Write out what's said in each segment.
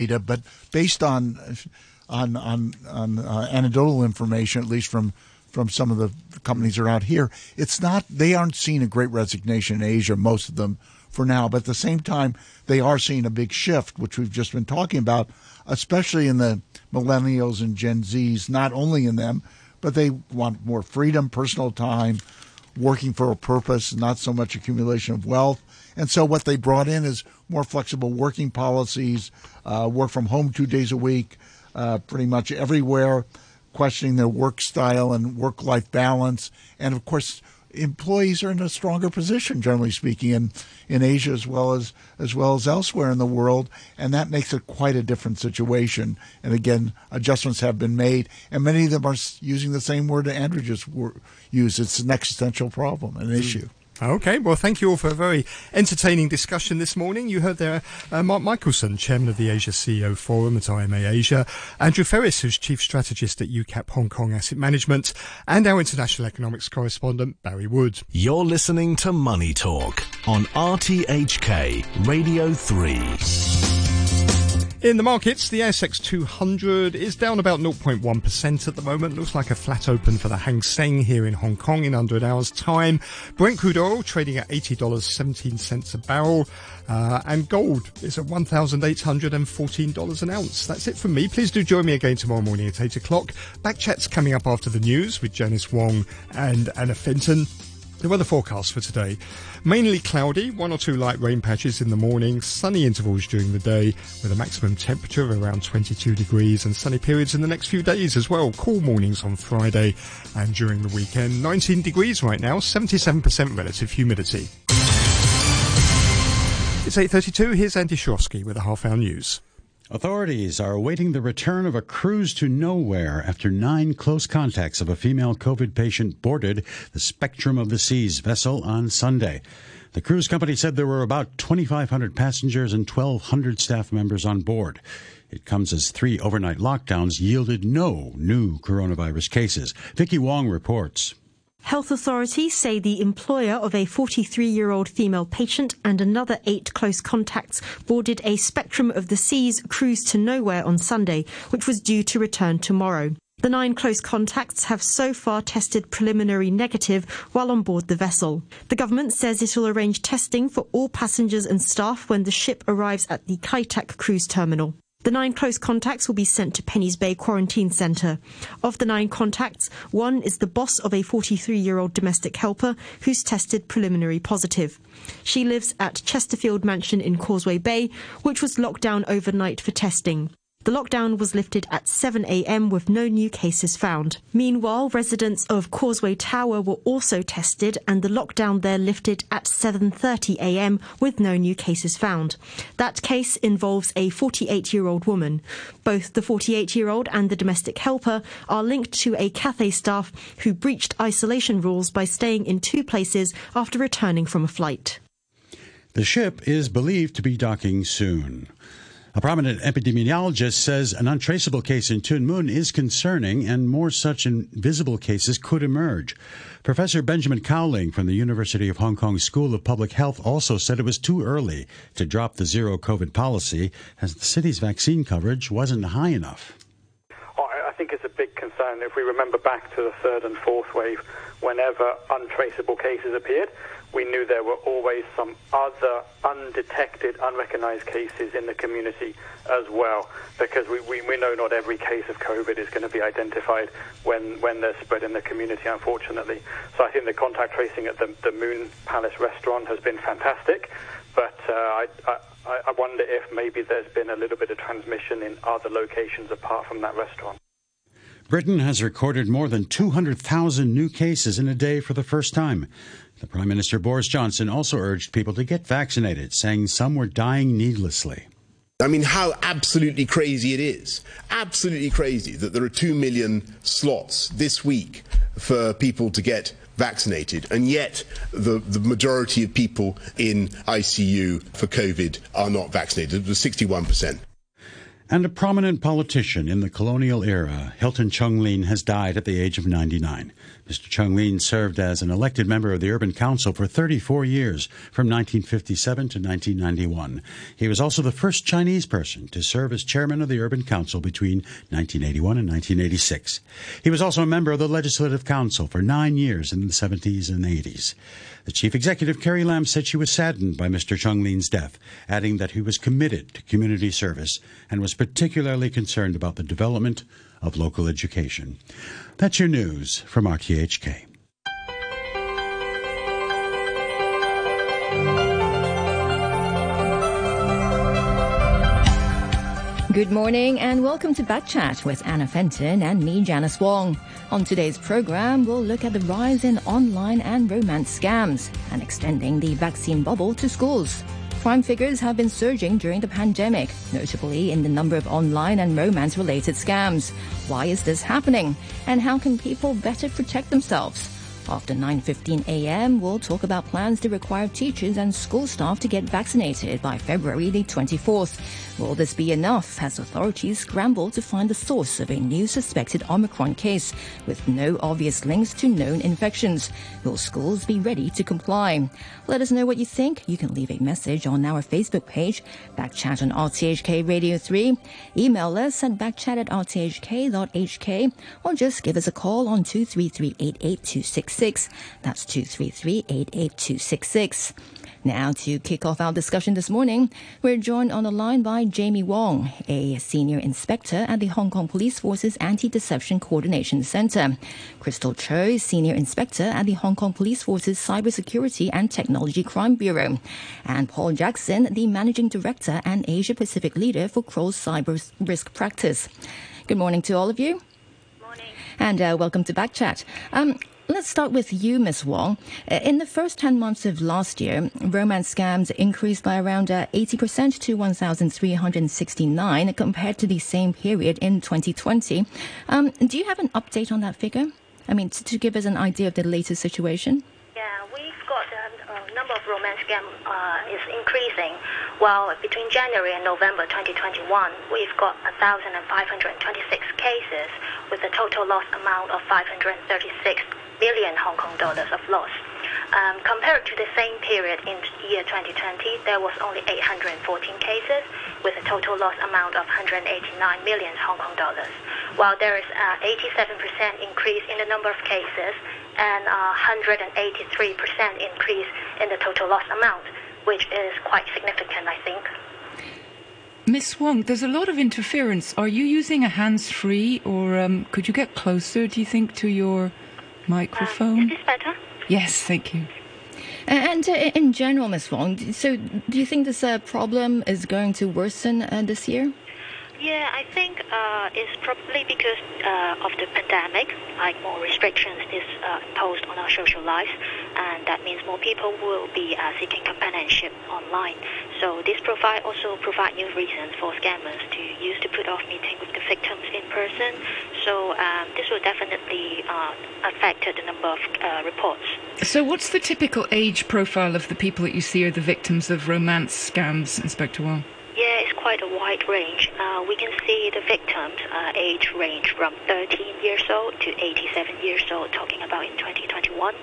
data, but based on on on, on uh, anecdotal information, at least from from some of the companies out here, it's not they aren't seeing a great resignation in Asia, most of them for now. But at the same time, they are seeing a big shift, which we've just been talking about, especially in the millennials and Gen Zs. Not only in them, but they want more freedom, personal time, working for a purpose, not so much accumulation of wealth. And so what they brought in is more flexible working policies, uh, work from home two days a week, uh, pretty much everywhere, questioning their work style and work life balance. And of course, employees are in a stronger position, generally speaking, in, in Asia as well as as well as elsewhere in the world, and that makes it quite a different situation. And again, adjustments have been made, and many of them are using the same word that Andrew just used. It's an existential problem, an mm. issue. Okay, well, thank you all for a very entertaining discussion this morning. You heard there uh, Mark Michelson, Chairman of the Asia CEO Forum at IMA Asia, Andrew Ferris, who's Chief Strategist at UCAP Hong Kong Asset Management, and our international economics correspondent, Barry Wood. You're listening to Money Talk on RTHK Radio 3. In the markets, the ASX 200 is down about 0.1% at the moment. Looks like a flat open for the Hang Seng here in Hong Kong in under an hour's time. Brent crude oil trading at $80.17 a barrel. Uh, and gold is at $1,814 an ounce. That's it from me. Please do join me again tomorrow morning at 8 o'clock. Back chat's coming up after the news with Janice Wong and Anna Fenton. The weather forecast for today. Mainly cloudy, one or two light rain patches in the morning, sunny intervals during the day with a maximum temperature of around 22 degrees and sunny periods in the next few days as well. Cool mornings on Friday and during the weekend. 19 degrees right now, 77% relative humidity. It's 8.32, here's Andy Shorosky with the half hour news. Authorities are awaiting the return of a cruise to nowhere after nine close contacts of a female COVID patient boarded the Spectrum of the Seas vessel on Sunday. The cruise company said there were about 2,500 passengers and 1,200 staff members on board. It comes as three overnight lockdowns yielded no new coronavirus cases. Vicky Wong reports. Health authorities say the employer of a 43 year old female patient and another eight close contacts boarded a Spectrum of the Seas cruise to nowhere on Sunday, which was due to return tomorrow. The nine close contacts have so far tested preliminary negative while on board the vessel. The government says it will arrange testing for all passengers and staff when the ship arrives at the Kai Tak cruise terminal. The nine close contacts will be sent to Penny's Bay Quarantine Centre. Of the nine contacts, one is the boss of a 43 year old domestic helper who's tested preliminary positive. She lives at Chesterfield Mansion in Causeway Bay, which was locked down overnight for testing. The lockdown was lifted at 7 a.m. with no new cases found. Meanwhile, residents of Causeway Tower were also tested and the lockdown there lifted at 7:30 a.m. with no new cases found. That case involves a 48-year-old woman. Both the 48-year-old and the domestic helper are linked to a Cathay staff who breached isolation rules by staying in two places after returning from a flight. The ship is believed to be docking soon. A prominent epidemiologist says an untraceable case in Tuen Mun is concerning and more such invisible cases could emerge. Professor Benjamin Cowling from the University of Hong Kong School of Public Health also said it was too early to drop the zero COVID policy as the city's vaccine coverage wasn't high enough. Concern if we remember back to the third and fourth wave, whenever untraceable cases appeared we knew there were always some other undetected, unrecognized cases in the community as well, because we, we, we know not every case of COVID is going to be identified when, when they're spread in the community, unfortunately. So I think the contact tracing at the, the Moon Palace restaurant has been fantastic, but uh, I, I, I wonder if maybe there's been a little bit of transmission in other locations apart from that restaurant. Britain has recorded more than 200,000 new cases in a day for the first time. The Prime Minister Boris Johnson also urged people to get vaccinated, saying some were dying needlessly. I mean, how absolutely crazy it is. Absolutely crazy that there are 2 million slots this week for people to get vaccinated, and yet the, the majority of people in ICU for COVID are not vaccinated. It was 61%. And a prominent politician in the colonial era, Hilton Cheong-Leen, has died at the age of 99. Mr. Cheong-Leen served as an elected member of the Urban Council for 34 years, from 1957 to 1991. He was also the first Chinese person to serve as chairman of the Urban Council between 1981 and 1986. He was also a member of the Legislative Council for nine years in the 70s and 80s. The chief executive, Carrie Lam, said she was saddened by Mr. Cheong-Leen's death, adding that he was committed to community service and was particularly concerned about the development of local education. That's your news from RTHK. Good morning and welcome to Back Chat with Anna Fenton and me, Janice Wong. On today's program, we'll look at the rise in online and romance scams and extending the vaccine bubble to schools. Crime figures have been surging during the pandemic, notably in the number of online and romance related scams. Why is this happening? And how can people better protect themselves? After 9:15 a.m., we'll talk about plans to require teachers and school staff to get vaccinated by February the 24th. Will this be enough as authorities scramble to find the source of a new suspected Omicron case with no obvious links to known infections? Will schools be ready to comply? Let us know what you think. You can leave a message on our Facebook page, Backchat on RTHK Radio 3. Email us at backchat at rthk.hk or just give us a call on 233 88266. That's 233 88266. Now, to kick off our discussion this morning, we're joined on the line by Jamie Wong, a senior inspector at the Hong Kong Police Force's Anti Deception Coordination Center, Crystal Chui, senior inspector at the Hong Kong Police Force's Cybersecurity and Technology Crime Bureau, and Paul Jackson, the managing director and Asia Pacific leader for Kroll's Cyber Risk Practice. Good morning to all of you. Morning. And uh, welcome to Backchat. Um, Let's start with you, Ms. Wong. Uh, in the first 10 months of last year, romance scams increased by around uh, 80% to 1,369 compared to the same period in 2020. Um, do you have an update on that figure? I mean, to, to give us an idea of the latest situation? Yeah, we've got the uh, number of romance scams uh, is increasing. Well, between January and November 2021, we've got 1,526 cases with a total loss amount of 536 billion Hong Kong dollars of loss. Um, compared to the same period in year 2020, there was only 814 cases with a total loss amount of 189 million Hong Kong dollars. While there is an 87% increase in the number of cases and a 183% increase in the total loss amount, which is quite significant, I think. Miss Wong, there's a lot of interference. Are you using a hands-free, or um, could you get closer? Do you think to your microphone? is this better? Yes, thank you. And uh, in general, Ms. Wong, so do you think this uh, problem is going to worsen uh, this year? Yeah, I think uh, it's probably because uh, of the pandemic, like more restrictions is uh, imposed on our social lives, and that means more people will be uh, seeking companionship online. So this provide also provide new reasons for scammers to use to put off meeting with the victims in person. So um, this will definitely uh, affect the number of uh, reports. So, what's the typical age profile of the people that you see are the victims of romance scams, Inspector Wong? Yeah, it's quite a wide range. Uh, we can see the victims' uh, age range from 13 years old to 87 years old, talking about in 2021,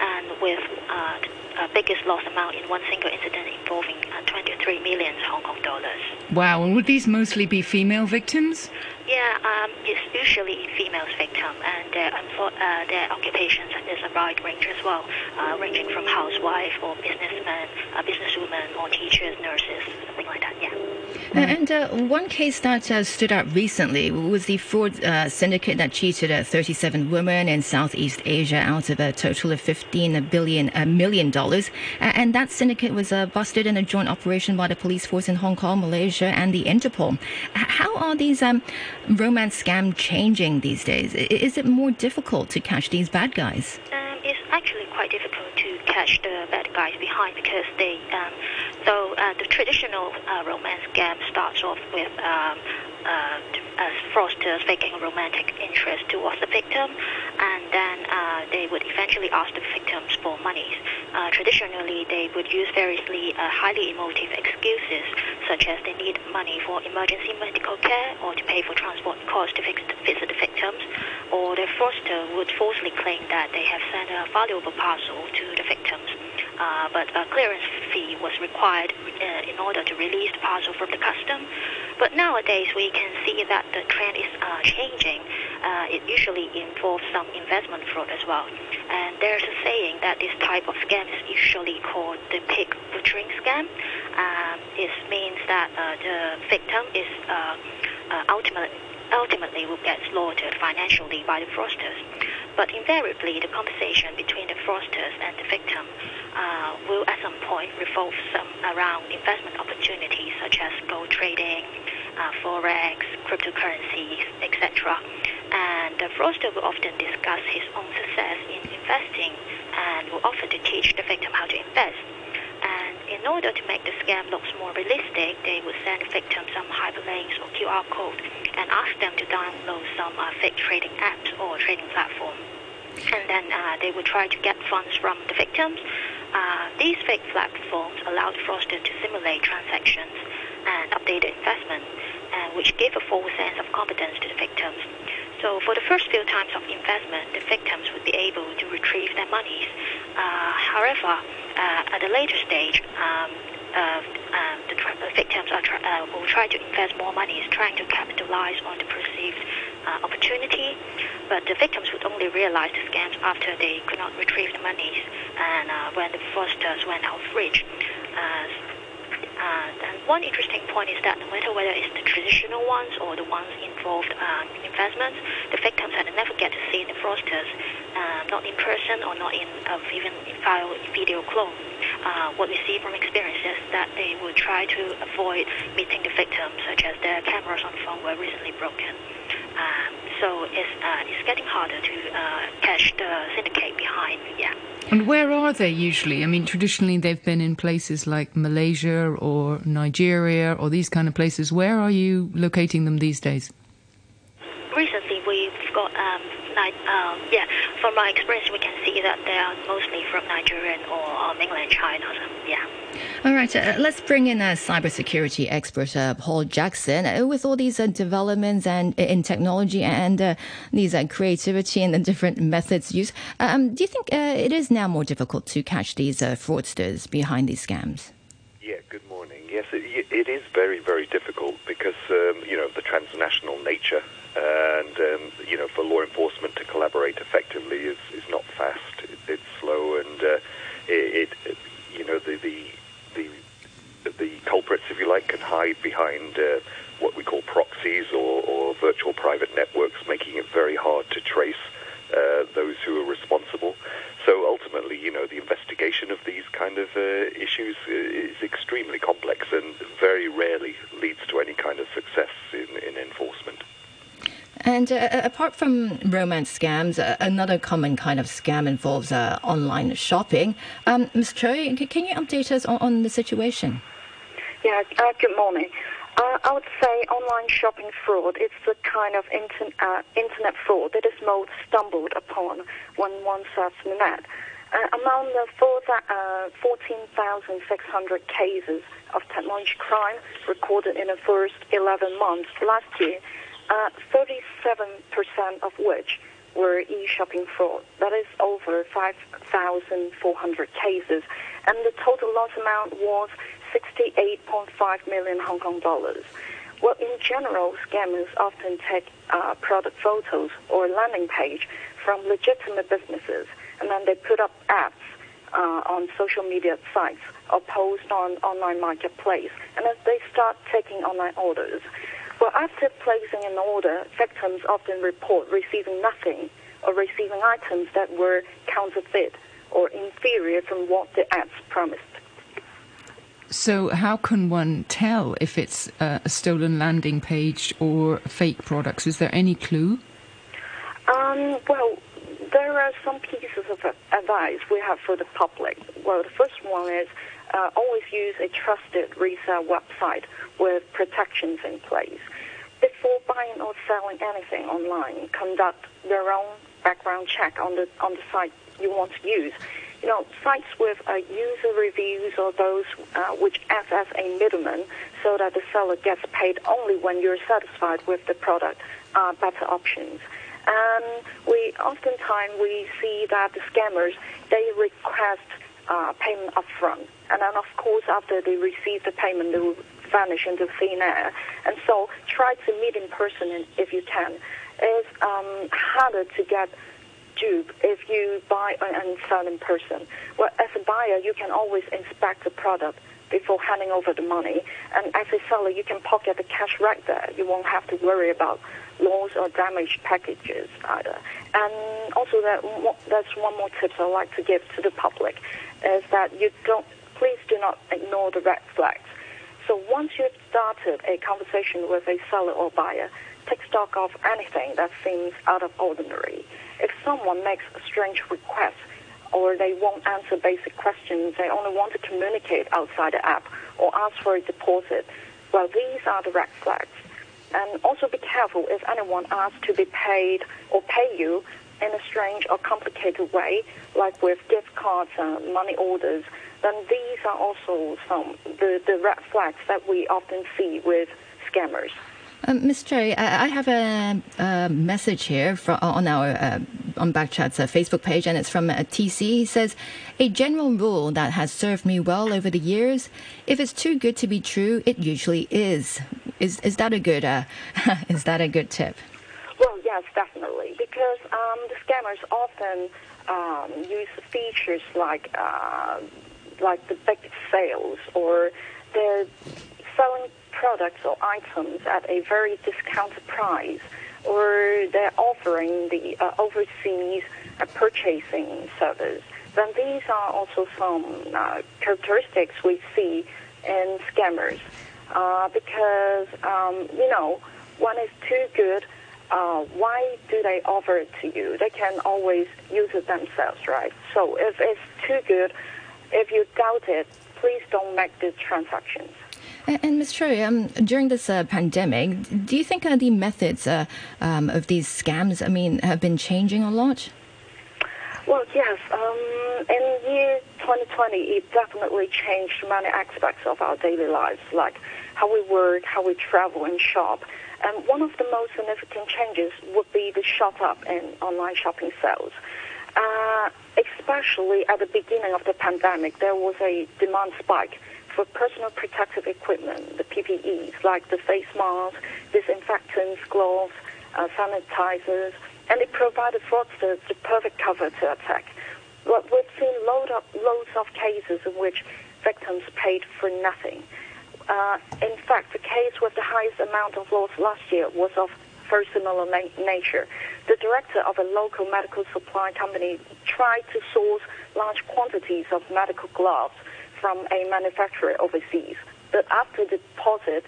and with uh, the biggest loss amount in one single incident involving uh, 23 million Hong Kong dollars. Wow, and would these mostly be female victims? Yeah, um, it's usually females victim, and their, uh, their occupations is a wide range as well, uh, ranging from housewife or businessman, uh, businesswoman, or teachers, nurses, something like that. Yeah. And uh, one case that uh, stood out recently was the fraud uh, syndicate that cheated uh, 37 women in Southeast Asia out of a total of 15 billion uh, million dollars. and that syndicate was uh, busted in a joint operation by the police force in Hong Kong, Malaysia, and the Interpol. How are these um, romance scams changing these days? Is it more difficult to catch these bad guys? Um, it's actually quite difficult to catch the bad guys behind because they, um, though uh, the traditional uh, romance scam starts off with um, uh, fraudsters faking romantic interest towards the victim, and then uh, they would eventually ask the victims for money. Uh, traditionally, they would use variously uh, highly emotive excuses, such as they need money for emergency medical care or to pay for transport costs to visit the victims, or the fraudster would falsely claim that they have sent a valuable parcel to the victims. Uh, but a clearance fee was required uh, in order to release the parcel from the custom. But nowadays we can see that the trend is uh, changing. Uh, it usually involves some investment fraud as well. And there's a saying that this type of scam is usually called the pig butchering scam. Um, this means that uh, the victim is ultimately ultimately will get slaughtered financially by the fraudsters. But invariably, the conversation between the fraudsters and the victim uh, will at some point revolve some around investment opportunities such as gold trading, uh, forex, cryptocurrencies, etc. And the fraudster will often discuss his own success in investing and will offer to teach the victim how to invest. And in order to make the scam look more realistic, they would send the some hyperlinks or QR code and ask them to download some uh, fake trading apps or trading platform. And then uh, they would try to get funds from the victims uh, these fake platforms allowed fraudsters to simulate transactions and update the investment, uh, which gave a false sense of competence to the victims. So for the first few times of investment, the victims would be able to retrieve their monies. Uh, however, uh, at a later stage, um, uh, um, the, the, victims uh, will try to invest more money, trying to capitalize on the perceived uh, opportunity, but the victims would only realize the scams after they could not retrieve the monies and uh, when the fraudsters went out of reach. Uh, uh, and one interesting point is that no matter whether it's the traditional ones or the ones involved um, in investments, the victims had never get to see the fraudsters, uh, not in person or not in uh, even in file video clone. Uh, what we see from experience is that they would try to avoid meeting the victims, such as their cameras on phone were recently broken. Um, so it's, uh, it's getting harder to uh, catch the syndicate behind. Yeah. And where are they usually? I mean, traditionally they've been in places like Malaysia or Nigeria or these kind of places. Where are you locating them these days? Recently, we've got um, um, yeah. From my experience, we can see that they are mostly from Nigeria or mainland China. So, yeah. All right, uh, let's bring in a cybersecurity expert, uh, Paul Jackson. Uh, with all these uh, developments and uh, in technology and uh, these creativity and the different methods used, um, do you think it is now more difficult to catch these fraudsters behind these scams? Yeah. Good morning. Yes, it, it is very, very difficult because um, you know the transnational nature, and um, you know for law enforcement to collaborate effectively is, is not fast. It, it's slow, and it, it, you know the the the the culprits, if you like, can hide behind uh, what we call proxies or, or, virtual private networks, making it very hard to trace uh, those who are responsible. So ultimately, you know, the investigation of these kind of uh, issues is extremely complex and very rarely leads to any kind of success in, in enforcement. And uh, uh, apart from romance scams, uh, another common kind of scam involves uh, online shopping. Um, Ms. Chui, can you update us on, on the situation? Yeah, uh, good morning. Uh, I would say online shopping fraud is the kind of inter- internet fraud that is most stumbled upon when one surfs the net. among the 14,600 cases of technology crime recorded in the first 11 months last year, uh, 37% of which were e-shopping fraud. That is over 5,400 cases. And the total loss amount was 68.5 million Hong Kong dollars. Well, in general, scammers often take uh, product photos or landing page from legitimate businesses, and then they put up ads uh, on social media sites or post on online marketplace, and then they start taking online orders. Well, after placing an order, victims often report receiving nothing or receiving items that were counterfeit or inferior from what the ads promised. So, how can one tell if it's a stolen landing page or fake products? Is there any clue? Um, well, there are some pieces of advice we have for the public. Well, the first one is uh, always use a trusted resale website with protections in place. before buying or selling anything online, conduct their own background check on the on the site you want to use. You know, sites with uh, user reviews or those uh, which act as a middleman, so that the seller gets paid only when you're satisfied with the product, are better options. And we oftentimes we see that the scammers they request uh, payment upfront, and then of course after they receive the payment, they will vanish into thin air. And so try to meet in person if you can. It's um, harder to get dupe if you buy and sell in person. Well, as a buyer, you can always inspect the product before handing over the money. And as a seller, you can pocket the cash right there. You won't have to worry about loss or damaged packages either. And also, that that's one more tip I'd like to give to the public is that you don't, please do not ignore the red flags. So once you've started a conversation with a seller or buyer, take stock of anything that seems out of ordinary. If someone makes a strange request or they won't answer basic questions, they only want to communicate outside the app or ask for a deposit, well, these are the red flags. And also be careful if anyone asks to be paid or pay you in a strange or complicated way, like with gift cards and money orders then these are also some the, the red flags that we often see with scammers. Um, Ms. Cherry, I have a, a message here from, on our uh, on Backchat's uh, Facebook page, and it's from uh, TC. He says, "A general rule that has served me well over the years: if it's too good to be true, it usually is. Is is that a good uh, is that a good tip?" Yes, definitely, because um, the scammers often um, use features like uh, like the big sales or they're selling products or items at a very discounted price or they're offering the uh, overseas uh, purchasing service, then these are also some uh, characteristics we see in scammers. Uh, because, um, you know, when it's too good, uh, why do they offer it to you? They can always use it themselves, right? So if it's too good, if you doubt it, please don't make the transactions. And, and Ms. Cherry, um, during this uh, pandemic, do you think uh, the methods uh, um, of these scams, I mean, have been changing a lot? Well, yes. Um, in year 2020, it definitely changed many aspects of our daily lives, like how we work, how we travel and shop. And one of the most significant changes would be the shot up in online shopping sales. Uh, especially at the beginning of the pandemic, there was a demand spike for personal protective equipment, the PPEs, like the face masks, disinfectants, gloves, uh, sanitizers, and it provided fraudsters the perfect cover to attack. But we've seen load of, loads of cases in which victims paid for nothing. Uh, in fact, the case with the highest amount of loss last year was of very similar na- nature. The director of a local medical supply company tried to source large quantities of medical gloves from a manufacturer overseas. But after the deposit,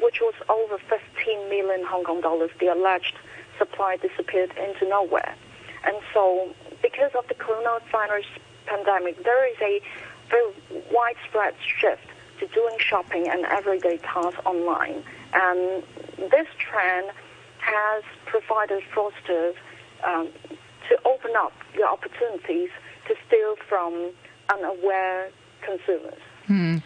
which was over 15 million Hong Kong dollars, the alleged supply disappeared into nowhere. And so, because of the coronavirus pandemic, there is a very widespread shift to doing shopping and everyday tasks online. And this trend has provided fraudsters um, to open up the opportunities to steal from unaware consumers. Hmm.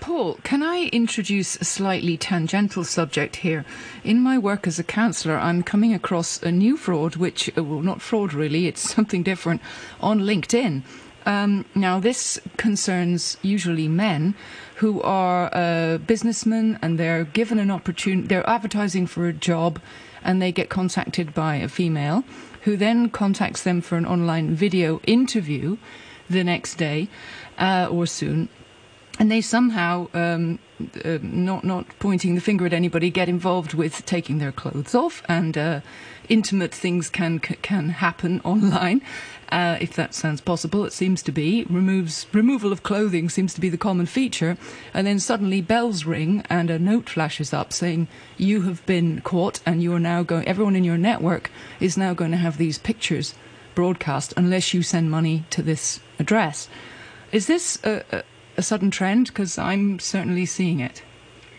Paul, can I introduce a slightly tangential subject here? In my work as a counsellor, I'm coming across a new fraud, which, uh, well, not fraud really, it's something different, on LinkedIn. Um, now, this concerns usually men who are uh, businessmen and they're given an opportunity, they're advertising for a job and they get contacted by a female who then contacts them for an online video interview the next day uh, or soon. And they somehow, um, uh, not not pointing the finger at anybody, get involved with taking their clothes off, and uh, intimate things can can happen online uh, if that sounds possible. It seems to be. Removes removal of clothing seems to be the common feature, and then suddenly bells ring and a note flashes up saying you have been caught, and you are now going. Everyone in your network is now going to have these pictures broadcast unless you send money to this address. Is this a, a, a sudden trend? Because I'm certainly seeing it.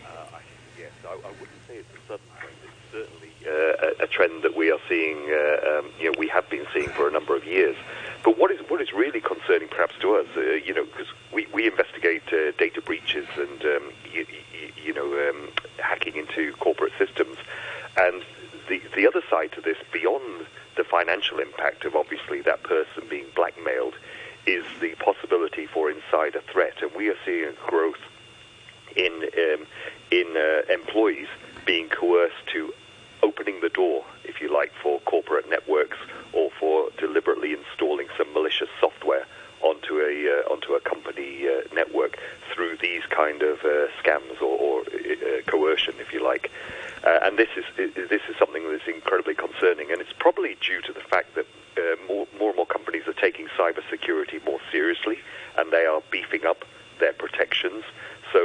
Uh, I, yes, I, I, wouldn't say it's a sudden trend. Trend that we are seeing, uh, um, you know, we have been seeing for a number of years. But what is what is really concerning, perhaps to us, uh, you know, because we, we investigate uh, data breaches and um, you, you, know um, hacking into corporate systems, and the the other side to this, beyond the financial impact of obviously that person being blackmailed, is the possibility for insider threat, and we are seeing a growth in um, in uh, employees being coerced to opening the door, if you like, for corporate networks or for deliberately installing some malicious software onto a uh, onto a company uh, network through these kind of uh, scams or, or uh, coercion, if you like. Uh, and this is this is something that's incredibly concerning, and it's probably due to the fact that uh, more, more and more companies are taking cybersecurity more seriously, and they are beefing up their protections. So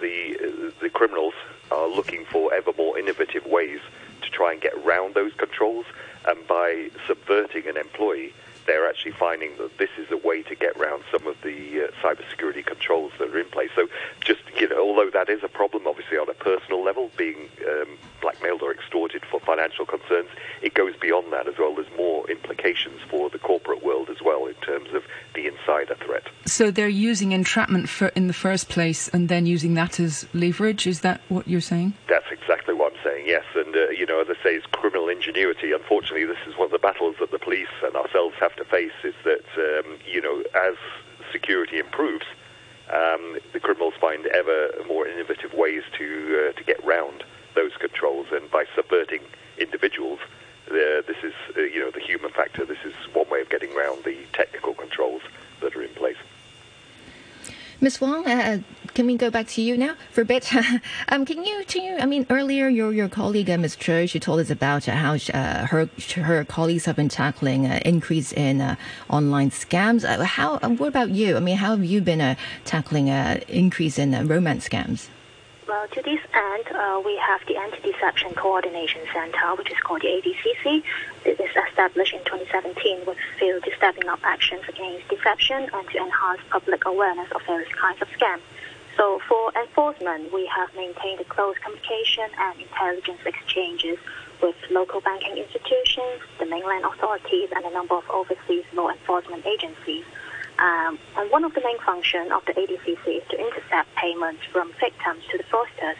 the the criminals are looking for ever more innovative ways to try and get around those controls, and by subverting an employee, they're actually finding that this is a way to get around some of the uh, cybersecurity controls that are in place. So, just you know, although that is a problem, obviously on a personal level, being um, blackmailed or extorted for financial concerns, it goes beyond that as well. There's more implications for the corporate world as well in terms of the insider threat. So they're using entrapment for, in the first place, and then using that as leverage. Is that what you're saying? That's exactly what I'm saying. Yes, and uh, you know, as I say, it's criminal ingenuity. Unfortunately, this is one of the battles that the police and ourselves have to face. Is that um, you know, as security improves, um, the criminals find ever more innovative ways to uh, to get round those controls, and by subverting individuals, uh, this is uh, you know the human factor. This is one way of getting around the technical controls that are in place. Ms. Wong, uh, can we go back to you now for a bit? um, can you, can you, I mean, earlier your, your colleague, uh, Ms. Chui, she told us about uh, how uh, her her colleagues have been tackling uh, increase in uh, online scams. How, what about you? I mean, how have you been tackling an increase in romance scams? Well, to this end, uh, we have the Anti-Deception Coordination Center, which is called the ADCC. It is established in 2017 with a to stepping up actions against deception and to enhance public awareness of various kinds of scams. So for enforcement, we have maintained a close communication and intelligence exchanges with local banking institutions, the mainland authorities, and a number of overseas law enforcement agencies. Um, and one of the main functions of the ADCC is to intercept payments from victims to the fraudsters.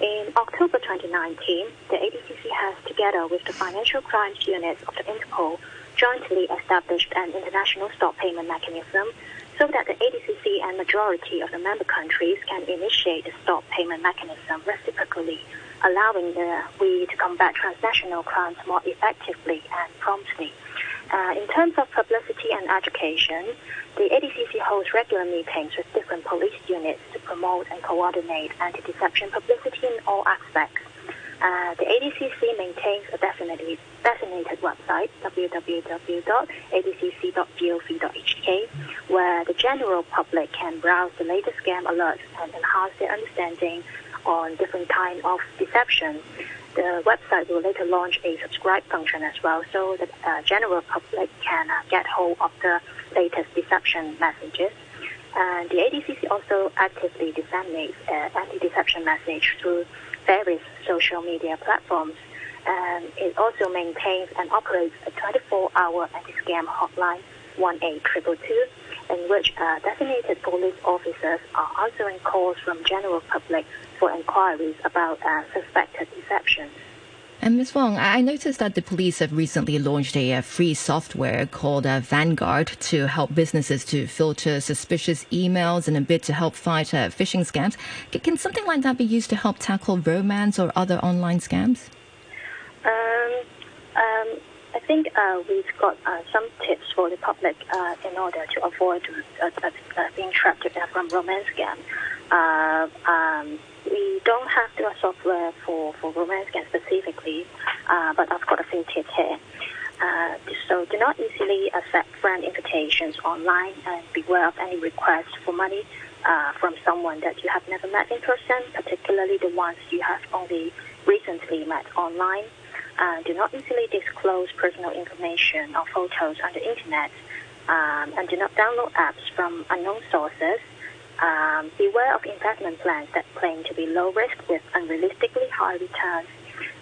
In October 2019, the ADCC has, together with the financial crimes units of the Interpol, jointly established an international stop payment mechanism so that the ADCC and majority of the member countries can initiate the stop payment mechanism reciprocally, allowing the, we to combat transnational crimes more effectively and promptly. Uh, in terms of publicity and education, the ADCC holds regular meetings with different police units to promote and coordinate anti-deception publicity in all aspects. Uh, the ADCC maintains a designated, designated website, www.adcc.gov.hk, where the general public can browse the latest scam alerts and enhance their understanding on different kinds of deception the website will later launch a subscribe function as well, so the uh, general public can uh, get hold of the latest deception messages. And the ADCC also actively disseminates uh, anti-deception message through various social media platforms. And it also maintains and operates a 24-hour anti-scam hotline 18222 in which uh, designated police officers are answering calls from general public for inquiries about uh, suspected deceptions. And Ms. Wong, I noticed that the police have recently launched a, a free software called uh, Vanguard to help businesses to filter suspicious emails in a bid to help fight uh, phishing scams. C- can something like that be used to help tackle romance or other online scams? Um, um, I think uh, we've got uh, some tips for the public uh, in order to avoid uh, being trapped from romance scams. Um, we don't have the software for, for romance games specifically, uh, but I've got a few tips here. Uh, so do not easily accept friend invitations online and beware of any requests for money uh, from someone that you have never met in person, particularly the ones you have only recently met online. Uh, do not easily disclose personal information or photos on the internet, um, and do not download apps from unknown sources. Um, beware of investment plans that claim to be low risk with unrealistically high returns.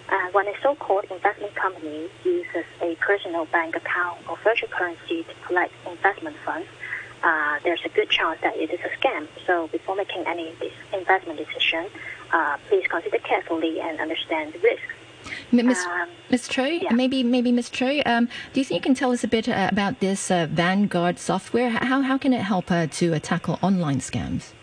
Uh, when a so-called investment company uses a personal bank account or virtual currency to collect investment funds, uh, there's a good chance that it is a scam. So before making any investment decision, uh, please consider carefully and understand the risks. Miss, um, Ms. Chui, yeah. maybe maybe Ms. Chui, um, do you think you can tell us a bit uh, about this uh, Vanguard software? How how can it help uh, to tackle online scams?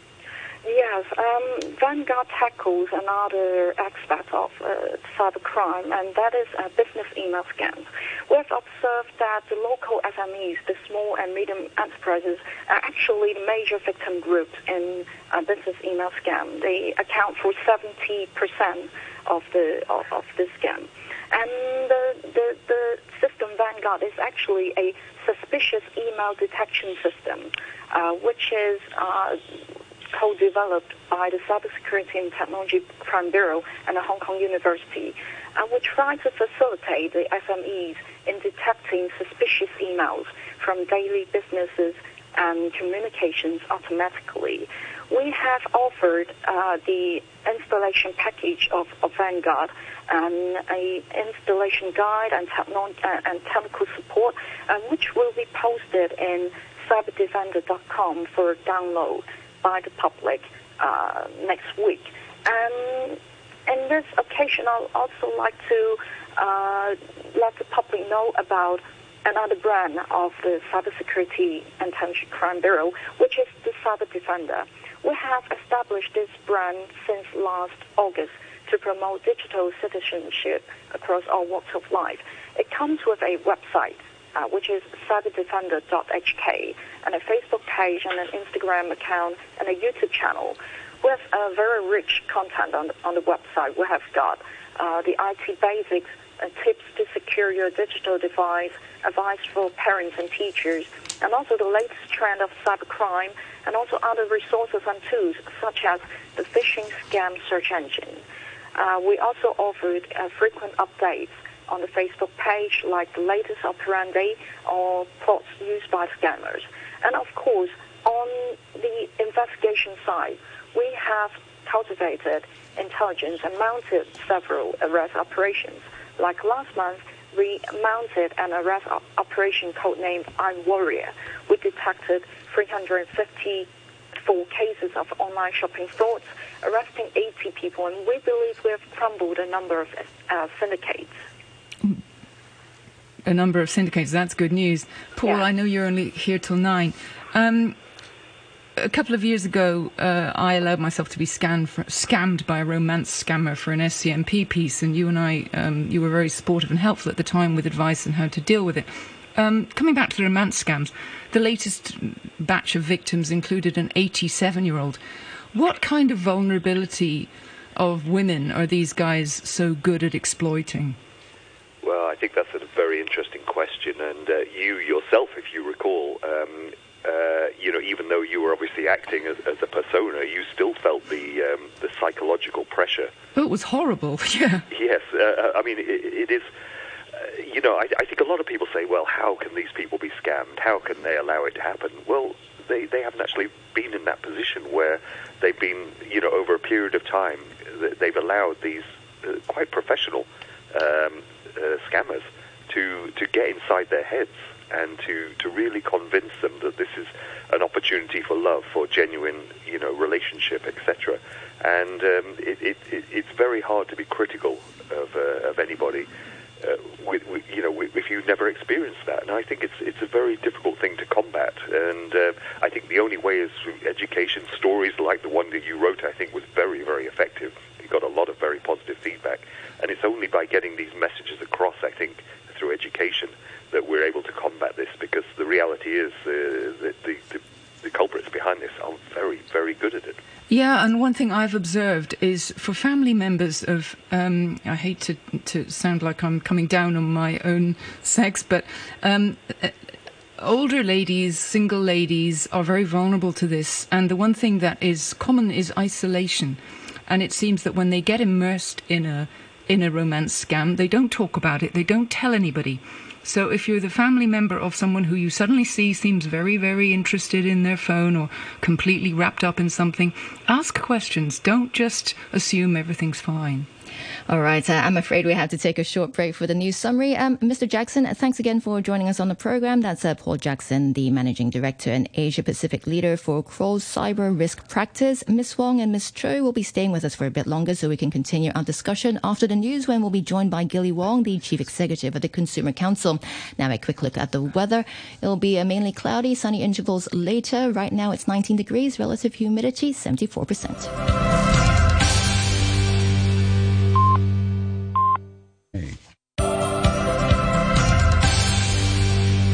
Yes, um, Vanguard tackles another aspect of uh, cybercrime, and that is uh, business email scams. We have observed that the local SMEs, the small and medium enterprises, are actually the major victim groups in uh, business email scam. They account for 70% of the of, of the scam. And the, the, the system Vanguard is actually a suspicious email detection system, uh, which is uh, co-developed by the Cybersecurity and Technology Crime Bureau and the Hong Kong University. And we try to facilitate the SMEs in detecting suspicious emails from daily businesses and communications automatically. We have offered uh, the installation package of, of Vanguard and a installation guide and, techno- uh, and technical support, uh, which will be posted in cyberdefender.com for download by the public uh, next week. And in this occasion, I'd also like to uh, let the public know about another brand of the Cybersecurity and Crime Bureau, which is the Cyber Defender. We have established this brand since last August to promote digital citizenship across all walks of life. It comes with a website, uh, which is cyberdefender.hk, and a Facebook page and an Instagram account and a YouTube channel. We have a very rich content on the, on the website. We have got uh, the IT basics, uh, tips to secure your digital device, advice for parents and teachers, and also the latest trend of cybercrime, and also other resources and tools such as the phishing scam search engine. Uh, we also offered uh, frequent updates on the Facebook page, like the latest operandi or plots used by scammers. And of course, on the investigation side, we have cultivated intelligence and mounted several arrest operations. Like last month, we mounted an arrest operation codenamed I'm Warrior. We detected 354 cases of online shopping frauds, arresting 80 people, and we believe we have crumbled a number of uh, syndicates a number of syndicates. That's good news. Paul, yeah. I know you're only here till nine. Um, a couple of years ago, uh, I allowed myself to be scammed, for, scammed by a romance scammer for an SCMP piece, and you and I, um, you were very supportive and helpful at the time with advice on how to deal with it. Um, coming back to the romance scams, the latest batch of victims included an 87 year old. What kind of vulnerability of women are these guys so good at exploiting? I think that's a very interesting question, and uh, you yourself, if you recall, um, uh, you know, even though you were obviously acting as, as a persona, you still felt the um, the psychological pressure. Oh, it was horrible. Yeah. Yes, uh, uh, I mean, it, it is. Uh, you know, I, I think a lot of people say, "Well, how can these people be scammed? How can they allow it to happen?" Well, they they haven't actually been in that position where they've been, you know, over a period of time, they've allowed these uh, quite professional um, scammers to to get inside their heads and to, to really convince them that this is an opportunity for love, for genuine, you know, relationship, etc. And um, it, it, it, it's very hard to be critical of, uh, of anybody, uh, with, you know, if you've never experienced that. And I think it's it's a very difficult thing to combat. And uh, I think the only way is through education. Stories like the one that you wrote, I think, was very very effective. Got a lot of very positive feedback. And it's only by getting these messages across, I think, through education that we're able to combat this because the reality is uh, that the, the, the culprits behind this are very, very good at it. Yeah, and one thing I've observed is for family members of, um, I hate to, to sound like I'm coming down on my own sex, but um, uh, older ladies, single ladies are very vulnerable to this. And the one thing that is common is isolation. And it seems that when they get immersed in a in a romance scam, they don't talk about it, they don't tell anybody. So if you're the family member of someone who you suddenly see seems very, very interested in their phone or completely wrapped up in something, ask questions. Don't just assume everything's fine. All right, uh, I'm afraid we have to take a short break for the news summary. Um, Mr. Jackson, thanks again for joining us on the program. That's uh, Paul Jackson, the Managing Director and Asia Pacific Leader for Kroll's Cyber Risk Practice. Ms. Wong and Ms. Chui will be staying with us for a bit longer so we can continue our discussion after the news when we'll be joined by Gilly Wong, the Chief Executive of the Consumer Council. Now, a quick look at the weather. It'll be uh, mainly cloudy, sunny intervals later. Right now, it's 19 degrees, relative humidity 74%.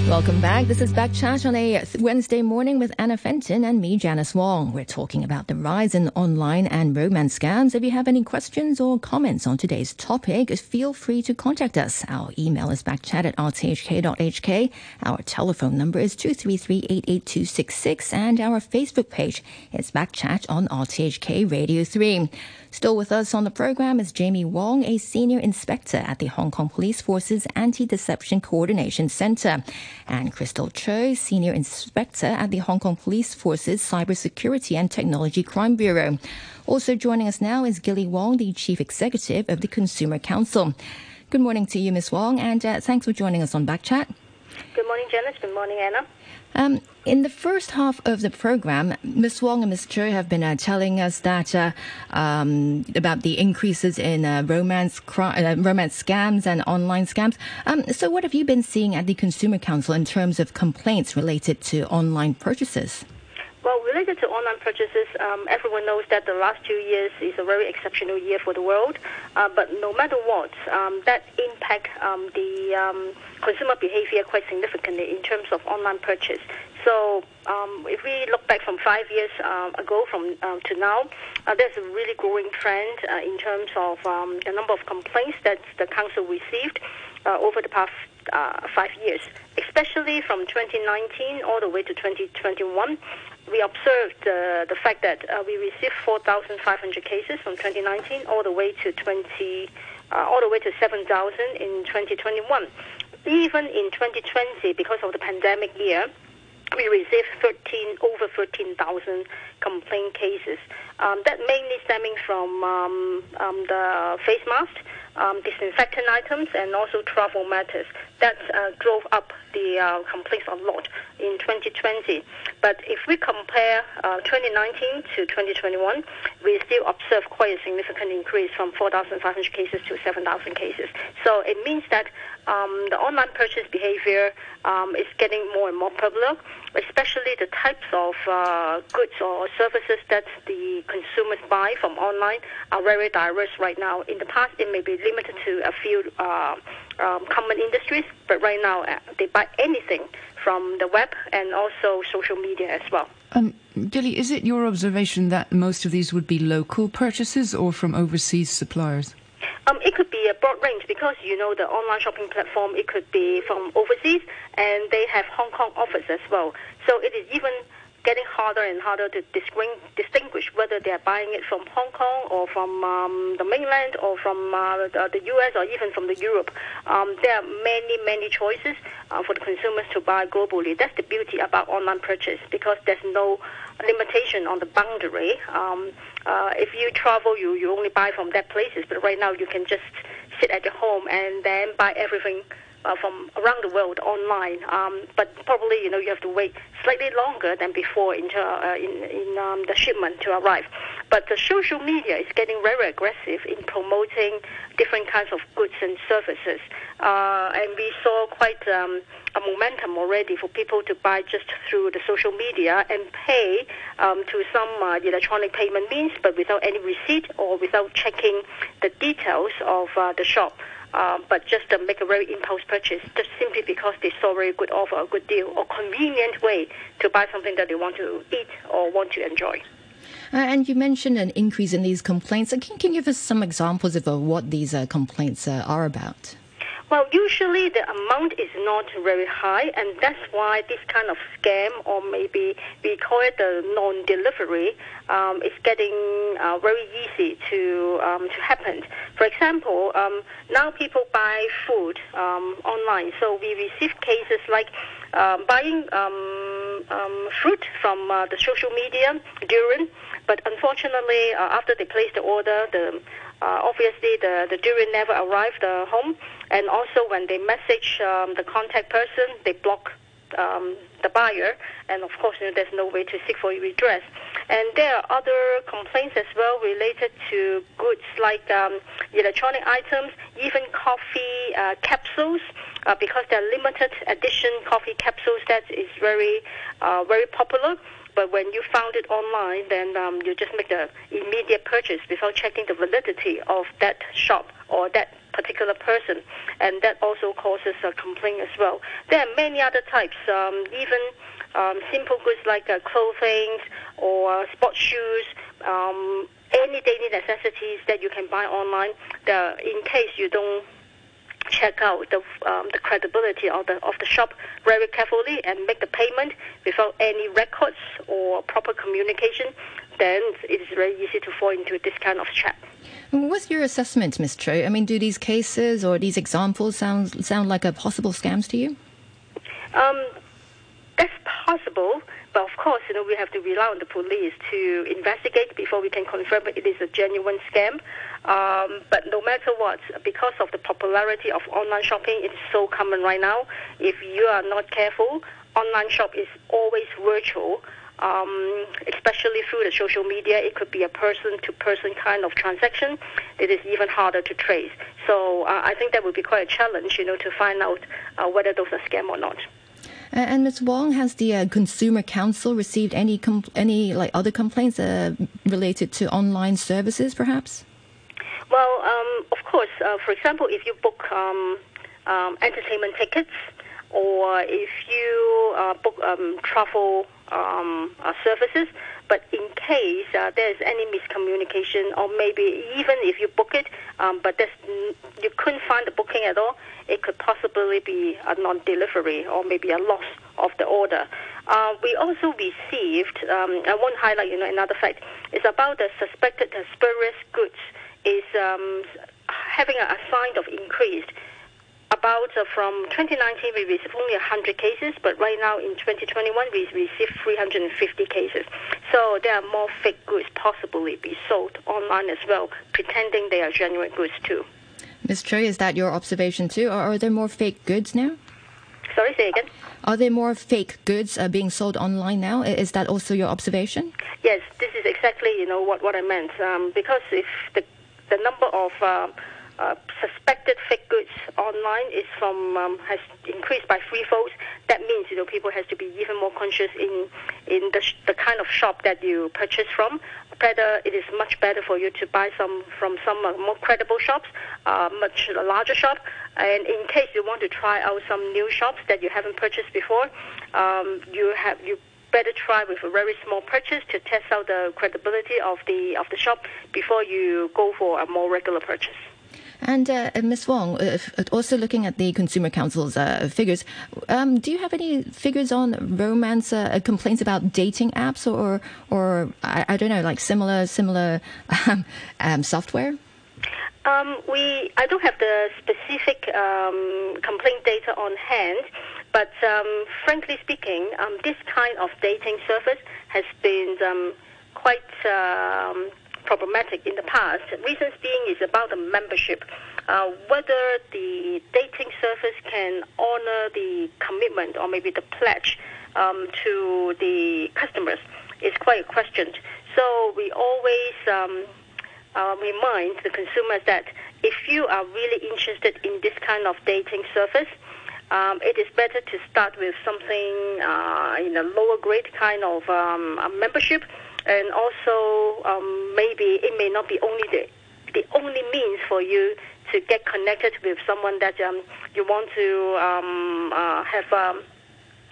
Welcome back. This is Back Chat on a Wednesday morning with Anna Fenton and me, Janice Wong. We're talking about the rise in online and romance scams. If you have any questions or comments on today's topic, feel free to contact us. Our email is backchat at rthk.hk. Our telephone number is 233-88266 and our Facebook page is Backchat on RTHK Radio 3. Still with us on the program is Jamie Wong, a senior inspector at the Hong Kong Police Force's Anti-Deception Coordination Center, and Crystal Chui, senior inspector at the Hong Kong Police Force's Cybersecurity and Technology Crime Bureau. Also joining us now is Gilly Wong, the chief executive of the Consumer Council. Good morning to you, Ms. Wong, and uh, thanks for joining us on Backchat. Good morning, Janice. Good morning, Anna. Um, in the first half of the program, Ms. Wong and Ms. Chui have been uh, telling us that uh, um, about the increases in uh, romance cri- uh, romance scams and online scams. Um, so, what have you been seeing at the Consumer Council in terms of complaints related to online purchases? Well, related to online purchases, um, everyone knows that the last two years is a very exceptional year for the world. Uh, but no matter what, um, that impact um, the um, consumer behavior quite significantly in terms of online purchase. So um, if we look back from five years uh, ago from to now, uh, there's a really growing trend uh, in terms of um, the number of complaints that the council received uh, over the past five years, especially from 2019 all the way to 2021 we observed uh, the fact that uh, we received 4,500 cases from 2019 all the way to 20, uh, all the way to 7,000 in 2021. Even in 2020, because of the pandemic year, we received 13 over 13,000 complaint cases. Um, that mainly stemming from um, um, the face mask, um, disinfectant items, and also travel matters. That uh, drove up the uh, complaints a lot in 2020. But if we compare uh, 2019 to 2021, we still observe quite a significant increase from 4,500 cases to 7,000 cases. So it means that um, the online purchase behavior um, is getting more and more popular, especially the types of uh, goods or services that the consumers buy from online are very diverse right now. In the past, it may be limited to a few uh, um, common industries, but right now uh, they buy anything from the web and also social media as well. Um, Gilly, is it your observation that most of these would be local purchases or from overseas suppliers? Um, it could be a broad range because you know the online shopping platform. It could be from overseas, and they have Hong Kong office as well. So it is even getting harder and harder to distinguish whether they are buying it from Hong Kong or from um, the mainland or from uh, the, U.S. or even from the Europe. Um, there are many, many choices uh, for the consumers to buy globally. That's the beauty about online purchase because there's no limitation on the boundary. Um, uh, if you travel, you, you only buy from that places, but right now you can just sit at your home and then buy everything uh, from around the world online. Um, but probably, you know, you have to wait slightly longer than before into, uh, in, in um, the shipment to arrive. But the social media is getting very aggressive in promoting different kinds of goods and services. Uh, and we saw quite um, a momentum already for people to buy just through the social media and pay um, to some uh, electronic payment means, but without any receipt or without checking the details of uh, the shop. Uh, but just uh, make a very impulse purchase, just simply because they saw a very good offer, a good deal, or convenient way to buy something that they want to eat or want to enjoy. Uh, and you mentioned an increase in these complaints. Uh, can, can you give us some examples of uh, what these uh, complaints are about? Well, usually the amount is not very high, and that's why this kind of scam, or maybe we call it the non-delivery, um, is getting uh, very easy to um, to happen. For example, um, now people buy food um, online, so we receive cases like um, buying um, fruit from uh, the social media during, but unfortunately, uh, after they place the order, the uh, obviously the, the durian never arrived uh, home, and also when they message um, the contact person, they block um, the buyer, and of course, you know, there's no way to seek for redress. And there are other complaints as well related to goods like um, electronic items, even coffee uh, capsules, uh, because they're limited edition coffee capsules that is very, uh, very popular. But when you found it online, then um, you just make the immediate purchase without checking the validity of that shop or that particular person, and that also causes a complaint as well. There are many other types, um, even um, simple goods like uh, clothing or sports shoes, um, any daily necessities that you can buy online. The, in case you don't check out the um, the credibility of the of the shop very carefully and make the payment without any records or proper communication, then it is very easy to fall into this kind of trap. What's your assessment, Ms. Chui? I mean, do these cases or these examples sound sound like a possible scams to you? Um, that's possible, but of course, you know, we have to rely on the police to investigate before we can confirm it is a genuine scam. Um, but no matter what, because of the popularity of online shopping, it is so common right now. If you are not careful, online shop is always virtual. Um, especially through the social media, it could be a person-to-person kind of transaction. It is even harder to trace. So uh, I think that would be quite a challenge, you know, to find out uh, whether those are scam or not. Uh, and Ms. Wong, has the uh, Consumer Council received any compl- any like other complaints uh, related to online services, perhaps? Well, um, of course. For example, if you book um, um, entertainment tickets, or if you book um, travel um, services, but in case uh, there's any miscommunication, or maybe even if you book it, um, but you couldn't find the booking at all, it could possibly be a non-delivery or maybe a loss of the order. Uh, we also received, um, I want to highlight you know, another fact, it's about the suspected spurious goods is um, having a, a sign of increase about uh, from 2019 we received only 100 cases, but right now in 2021 we received 350 cases. So there are more fake goods possibly be sold online as well, pretending they are genuine goods too. Ms. Choi, is that your observation too, or are there more fake goods now? Sorry, say again. Are there more fake goods uh, being sold online now? Is that also your observation? Yes, this is exactly you know what, what I meant. Um, because if the the number of uh, uh, suspected fake goods online is from um, has increased by threefold. That means you know people has to be even more conscious in in the, sh- the kind of shop that you purchase from. Better, it is much better for you to buy some from some uh, more credible shops, uh, much larger shop. And in case you want to try out some new shops that you haven't purchased before, um, you have you better try with a very small purchase to test out the credibility of the of the shop before you go for a more regular purchase. And uh, Ms. Wong, uh, also looking at the Consumer Council's uh, figures, um, do you have any figures on romance uh, complaints about dating apps or, or I, I, don't know, like similar similar um, um, software? Um, we I don't have the specific um, complaint data on hand, but um, frankly speaking, this kind of dating service has been quite problematic in the past. Reasons being is about the membership. Uh, whether the dating service can honor the commitment or maybe the pledge um, to the customers is quite a question. So we always um, uh, remind the consumers that if you are really interested in this kind of dating service, um, it is better to start with something uh, in a lower grade kind of um, membership and also um, maybe it may not be only the the only means for you to get connected with someone that um, you want to um, uh, have um,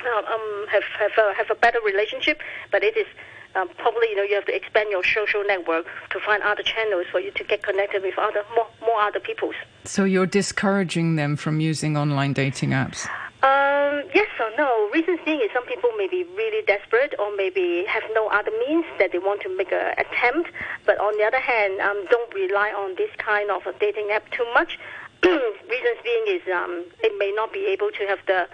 uh, um, have have a, have a better relationship, but it is um, probably you know you have to expand your social network to find other channels for you to get connected with other more more other peoples. So you're discouraging them from using online dating apps. Um, yes or no. Reasons being is some people may be really desperate or maybe have no other means that they want to make an attempt. But on the other hand, um, don't rely on this kind of a dating app too much. Reasons being is um, it may not be able to have the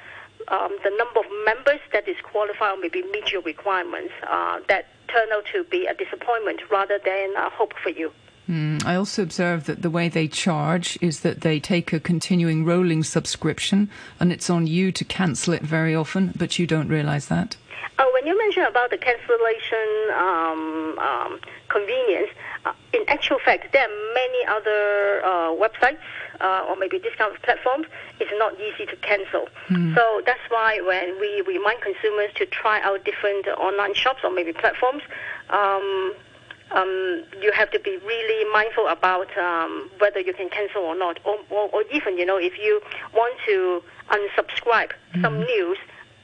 um, the number of members that is qualified or maybe meet your requirements uh, that turn out to be a disappointment rather than a hope for you. Mm, I also observe that the way they charge is that they take a continuing rolling subscription and it's on you to cancel it very often, but you don't realize that. Uh, when you mention about the cancellation um, um, convenience, uh, in actual fact, there are many other uh, websites uh, or maybe discount platforms. It's not easy to cancel. Hmm. So that's why when we remind consumers to try out different online shops or maybe platforms, um, um, you have to be really mindful about um, whether you can cancel or not, or, or, or even you know if you want to unsubscribe some news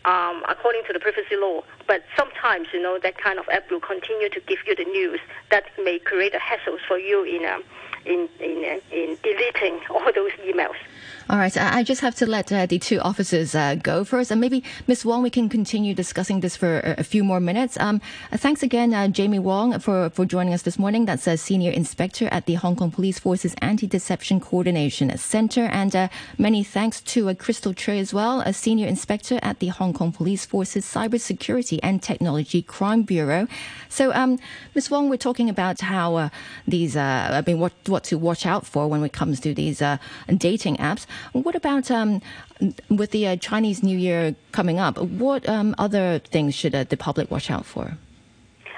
um, according to the privacy law. But sometimes, you know, that kind of app will continue to give you the news that may create a hassles for you in um, in in, uh, in deleting all those emails. All right, I just have to let uh, the two officers uh, go first, and maybe Ms. Wong, we can continue discussing this for a, few more minutes. Um, uh, thanks again, uh, Jamie Wong, for, for joining us this morning. That's a senior inspector at the Hong Kong Police Force's Anti-Deception Coordination Center, and uh, many thanks to uh, Crystal Chui as well, a senior inspector at the Hong Kong Police Force's Cybersecurity and Technology Crime Bureau. So, um, Ms. Wong, we're talking about how these, I mean, what what to watch out for when it comes to these dating apps. What about um, with the uh, Chinese New Year coming up? What um, other things should uh, the public watch out for?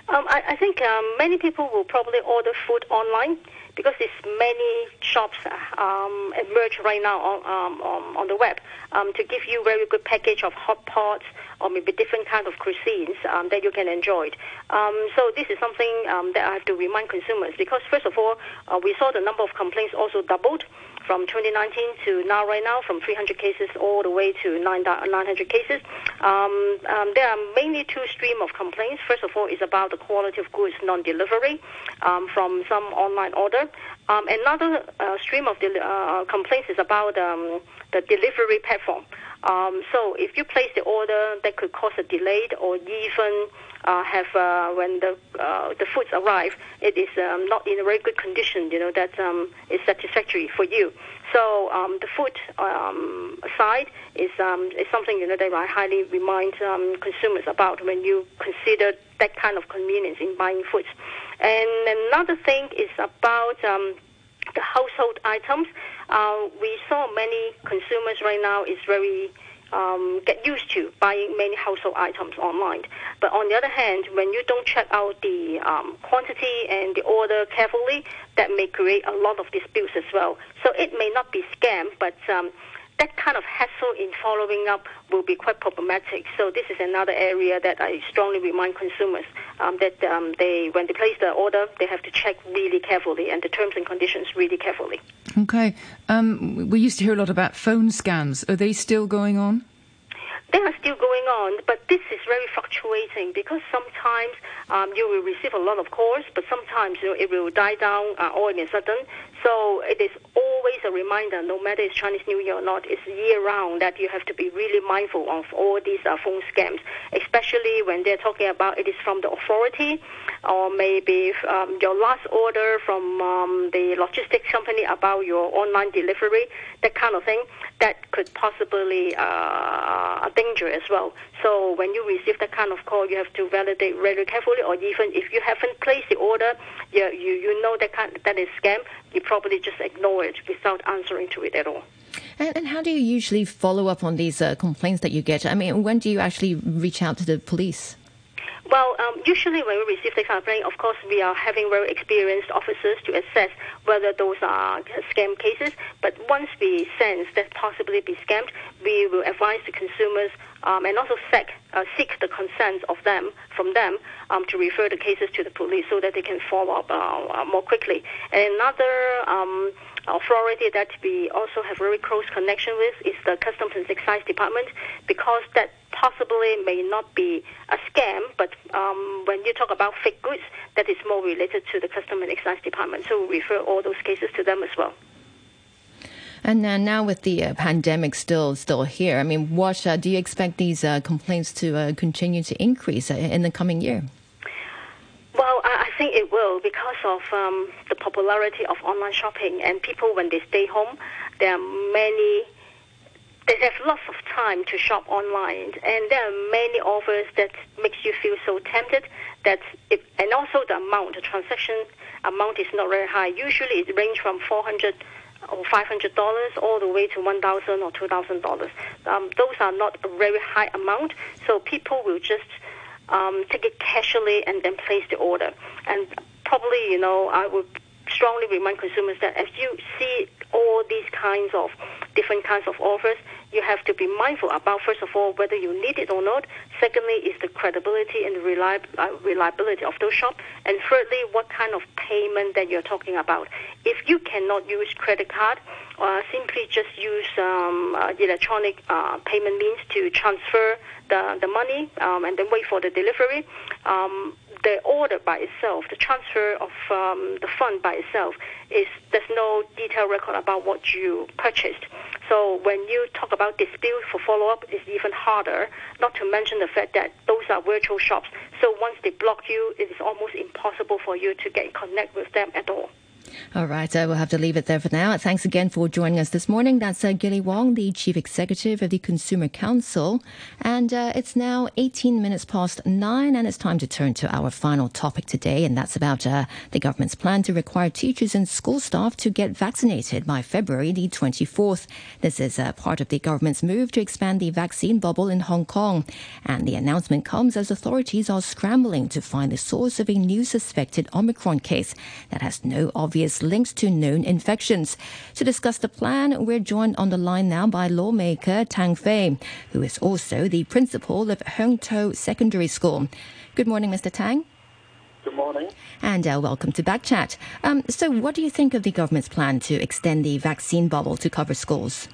Um, I, I think um, many people will probably order food online because there's many shops um, emerge right now on, um, on, on the web um, to give you very good package of hot pots or maybe different kind of cuisines um, that you can enjoy. Um, so this is something that I have to remind consumers because first of all, uh, we saw the number of complaints also doubled from 2019 to now right now from 300 cases all the way to 9, 900 cases. Um, um, there are mainly two stream of complaints. First of all is about the quality of goods non-delivery um, from some online order. Um, another uh, stream of del- uh, complaints is about um, the delivery platform. Um, so if you place the order, that could cause a delay or even uh, have uh, when the uh, the foods arrive, it is um, not in a very good condition. You know that um, is satisfactory for you. So um, the food um, side is um, is something you know that I highly remind um, consumers about when you consider that kind of convenience in buying foods. And another thing is about um, the household items. Uh, we saw many consumers right now is very um, get used to buying many household items online. But on the other hand, when you don't check out the um, quantity and the order carefully, that may create a lot of disputes as well. So it may not be scam, but um, that kind of hassle in following up will be quite problematic. So this is another area that I strongly remind consumers um, that um, they, when they place the order, they have to check really carefully and the terms and conditions really carefully. Okay. Um, we used to hear a lot about phone scams. Are they still going on? They are still going on, but this is very fluctuating because sometimes um, you will receive a lot of calls, but sometimes you know, it will die down uh, all in a sudden. So it is always a reminder, no matter it's Chinese New Year or not, it's year round that you have to be really mindful of all these uh, phone scams, especially when they're talking about it is from the authority or maybe um, your last order from um, the logistics company about your online delivery, that kind of thing, that could possibly uh, danger as well. So when you receive that kind of call, you have to validate very carefully, or even if you haven't placed the order, you you, you know that kind, that is scam, you probably just ignore it without answering to it at all. And, and how do you usually follow up on these uh, complaints that you get? I mean, when do you actually reach out to the police? Well, um, usually when we receive the complaint, of course, we are having very experienced officers to assess whether those are scam cases. But once we sense that possibly be scammed, we will advise the consumers um, and also seek, uh, seek the consent of them from them um, to refer the cases to the police so that they can follow up uh, uh, more quickly. And another um, authority that we also have very close connection with is the Customs and Excise Department because that possibly may not be a scam, but um, when you talk about fake goods, that is more related to the Customs and Excise Department. So we refer all those cases to them as well. And uh, now with the uh, pandemic still still here, I mean, what uh, do you expect these uh, complaints to uh, continue to increase uh, in the coming year? Well, I think it will because of um, the popularity of online shopping and people when they stay home, there are many they have lots of time to shop online, and there are many offers that makes you feel so tempted. That if, and also the amount, the transaction amount is not very high. Usually, it ranges from 400 or five hundred dollars all the way to one thousand or two thousand dollars. Um, those are not a very high amount, so people will just um, take it casually and then place the order. And probably, you know, I would strongly remind consumers that as you see all these kinds of different kinds of offers, you have to be mindful about, first of all, whether you need it or not. Secondly, is the credibility and uh, reliability of those shops. And thirdly, what kind of payment that you're talking about. If you cannot use credit card, uh, simply just use um, uh, electronic uh, payment means to transfer the, the money um, and then wait for the delivery. Um, the order by itself, the transfer of um, the fund by itself, is there's no detailed record about what you purchased. So when you talk about dispute for follow-up, it's even harder. Not to mention the fact that those are virtual shops. So once they block you, it is almost impossible for you to get in connect with them at all. All right, uh, we'll have to leave it there for now. Thanks again for joining us this morning. That's uh, Gilly Wong, the Chief Executive of the Consumer Council. And uh, it's now 18 minutes past nine, and it's time to turn to our final topic today, and that's about uh, the government's plan to require teachers and school staff to get vaccinated by February the 24th. This is uh, part of the government's move to expand the vaccine bubble in Hong Kong. And the announcement comes as authorities are scrambling to find the source of a new suspected Omicron case that has no obvious obvious links to known infections. To discuss the plan, we're joined on the line now by lawmaker Tang Fei, who is also the principal of Heung To Secondary School. Good morning, Mr. Tang. Good morning. And uh, welcome to Backchat. Um, so, what do you think of the government's plan to extend the vaccine bubble to cover schools?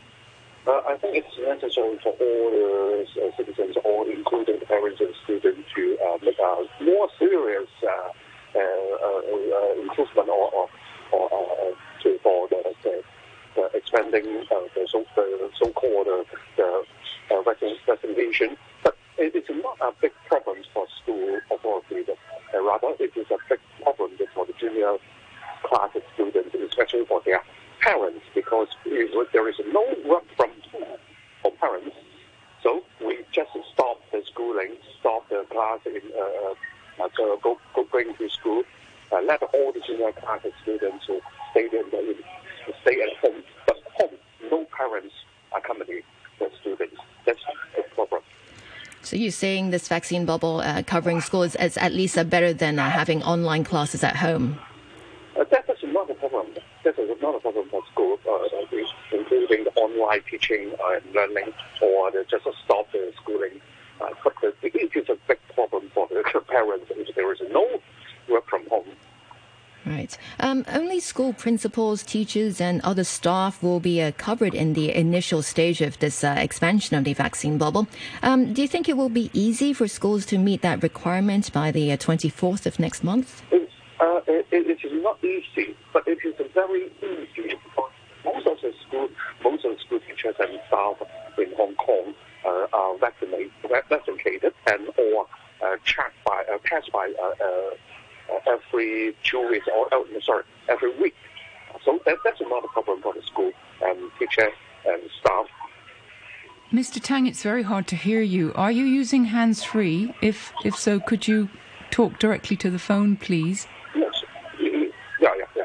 Uh, I think it's necessary for all uh, citizens, all including parents and students, to uh, make a more serious uh, uh, uh, improvement or for uh, to for the, the, the expanding uh, the so the so-called uh, the uh, vaccination. But it is not a big problem for school authorities. Uh, rather, it is a big problem for the junior class students, especially for their parents, because there is no work from home for parents. So we just stop the schooling, stop the class in uh, uh, go, go, go going to school, uh, let all the junior class students to stay in the, stay at home, but home, no parents accompany the students. That's the problem. So you're saying this vaccine bubble uh, covering schools is at least better than uh, having online classes at home? Uh, that is not a problem. That is not a problem for school, uh, including the online teaching and learning or the, just stop the schooling. Uh, but it is a big problem for the parents if there is no work from home. Right. Only school principals, teachers, and other staff will be uh, covered in the initial stage of this uh, expansion of the vaccine bubble. Um, do you think it will be easy for schools to meet that requirement by the uh, 24th of next month? It's, uh, it, it is not easy, but it is very easy because most of the school, most of the school teachers and staff in Hong Kong uh, are vaccinated, vaccinated and or uh, checked by, passed by uh, every two weeks or oh, sorry every week. So that, that's not a problem for the school and teacher and staff. Mr. Tang, it's very hard to hear you. Are you using hands free? If if so, could you talk directly to the phone, please? Yes. Yeah, yeah, yeah.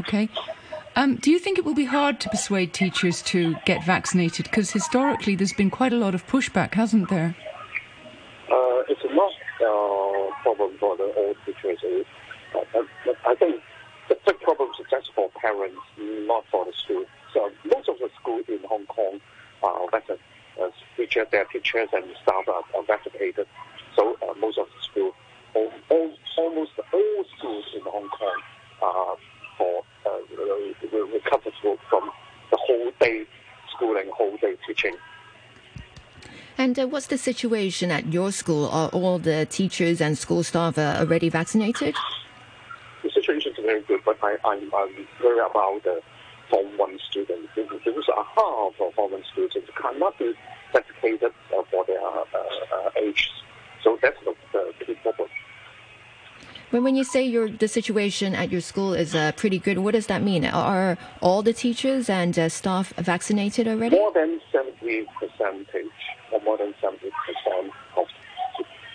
Okay. Um, do you think it will be hard to persuade teachers to get vaccinated? Because historically, there's been quite a lot of pushback, hasn't there? Uh, it's not uh, problem for the old teachers. Uh, but, but I think the big problem is just for parents, not for the school. So most of the schools in Hong Kong are vaccinated. Uh, their teachers and staff are, are vaccinated. So uh, most of the schools, all, all, almost all schools in Hong Kong are for uh, recovered from the whole day schooling, whole day teaching. And uh, what's the situation at your school? Are all the teachers and school staff uh, already vaccinated? The situation is very good, but I, I'm, I'm worried about the Form 1 students. Those are half of Form 1 students cannot be vaccinated uh, for their uh, uh, age. So that's the, the key problem. When, you say your the situation at your school is uh, pretty good, what does that mean? Are all the teachers and uh, staff vaccinated already? More than 70 percentage, or more than 70 percent of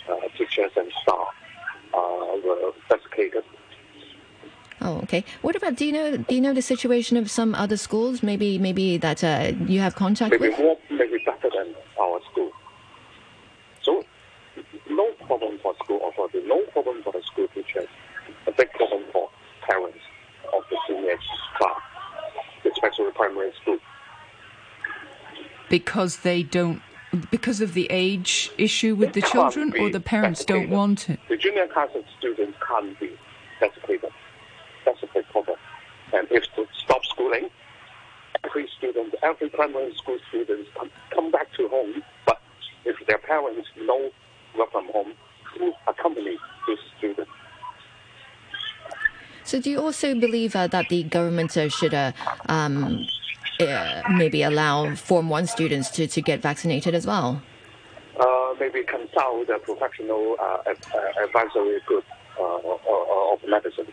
uh, teachers and staff uh, were vaccinated. Oh, okay. What about do you know do you know the situation of some other schools? Maybe maybe that uh, you have contact Maybe with. more, maybe better than our school. So, no problem for school authority, no problem for the school teachers, a big problem for parents of the senior class, especially primary school. Because they don't, because of the age issue with the It can't children, or the parents don't want it. The junior class of students can't be vaccinated. That's a big problem. And if to stop schooling, every student, every primary school students come, come back to home, but if their parents know work from home, who accompany this student? So do you also believe uh, that the government uh, should uh, um, uh, maybe allow Form One students to, to get vaccinated as well? Uh, maybe consult a professional uh, uh, advisory group uh, of medicine.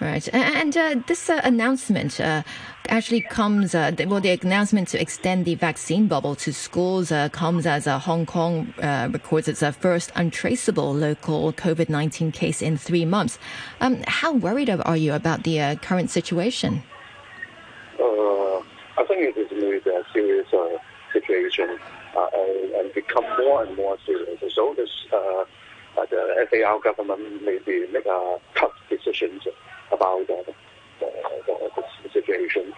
Right, and uh, this uh, announcement uh, actually comes. Uh, well, the announcement to extend the vaccine bubble to schools uh, comes as uh, Hong Kong uh, records its uh, first untraceable local COVID nineteen case in three months. Um, how worried are you about the uh, current situation? I think it is really a serious uh, situation uh, and, and become more and more serious. So this, uh, uh, the SAR government maybe make uh, tough decisions about uh, the, the, the situation,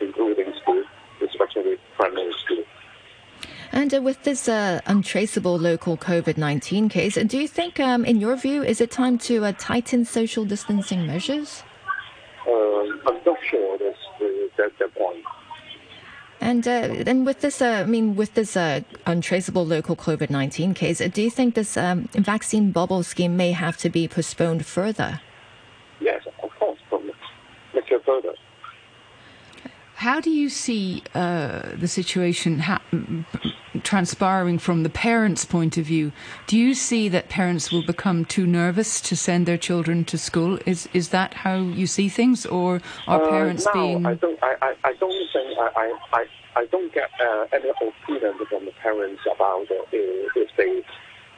including school, especially primary school. And uh, with this uh, untraceable local COVID 19 case, do you think, um, in your view, is it time to uh, tighten social distancing measures? Uh, I'm not sure that's that's the point. And uh, and with this, uh, I mean, with this uh, untraceable local COVID nineteen case, uh, do you think this um, vaccine bubble scheme may have to be postponed further? Yes, of course, it further. How do you see uh, the situation ha- transpiring from the parents' point of view? Do you see that parents will become too nervous to send their children to school? Is is that how you see things, or are Uh, parents now, being? I don't. I, I, I don't think. I. I. I, don't get uh, any opinion from the parents about uh, if they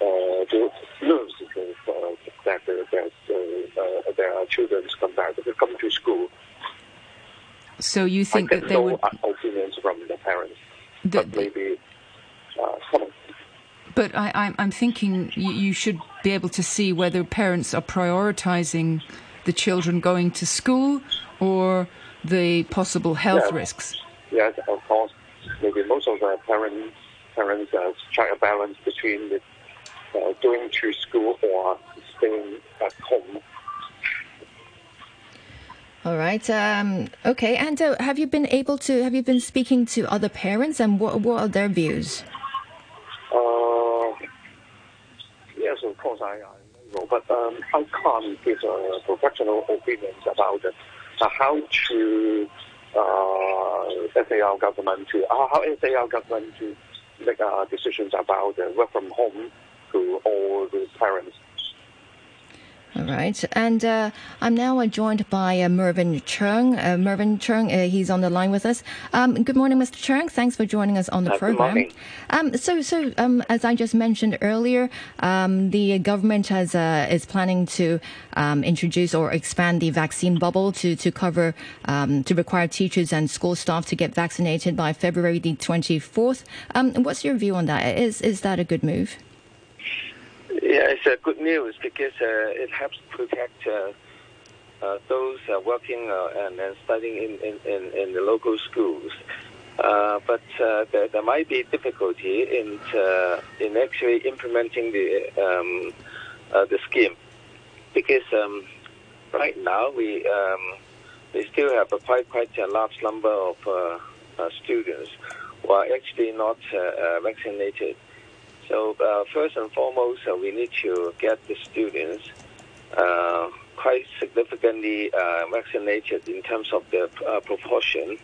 uh, do uh, that uh, that uh, uh, their children come back to come to school. So you think that they would? opinions from the parents, That, but maybe uh, some. But I, I'm, I'm thinking you, you should be able to see whether parents are prioritizing the children going to school or the possible health Yeah. risks. Yes, of course. Maybe most of the parents parents uh, try a balance between the, uh, going to school or staying at home. All right. Um, okay. And uh, have you been able to? Have you been speaking to other parents, and what what are their views? Uh, yes, of course, I, know, but um, I can't give uh, professional opinions about uh, how to uh, SAR government to uh, how SAR government to make uh, decisions about uh, work from home to all the parents. All right. And uh, I'm now joined by uh, Mervyn Cheung. Uh, Mervyn Cheung, uh, he's on the line with us. Um, good morning, Mr. Cheung. Thanks for joining us on the Uh, program. Um, so, so um, as I just mentioned earlier, um, the government has uh, is planning to um, introduce or expand the vaccine bubble to to cover um, to require teachers and school staff to get vaccinated by February the 24th. Um, what's your view on that? Is is that a good move? Yeah, it's uh, good news because uh, it helps protect uh, uh, those uh, working uh, and, and studying in, in, in, the local schools. But there, there might be difficulty in in actually implementing the um, the scheme because um, right now we um, we still have a quite quite a large number of students who are actually not vaccinated. So uh, first and foremost, uh, we need to get the students uh, quite significantly uh, vaccinated in terms of the uh, proportion,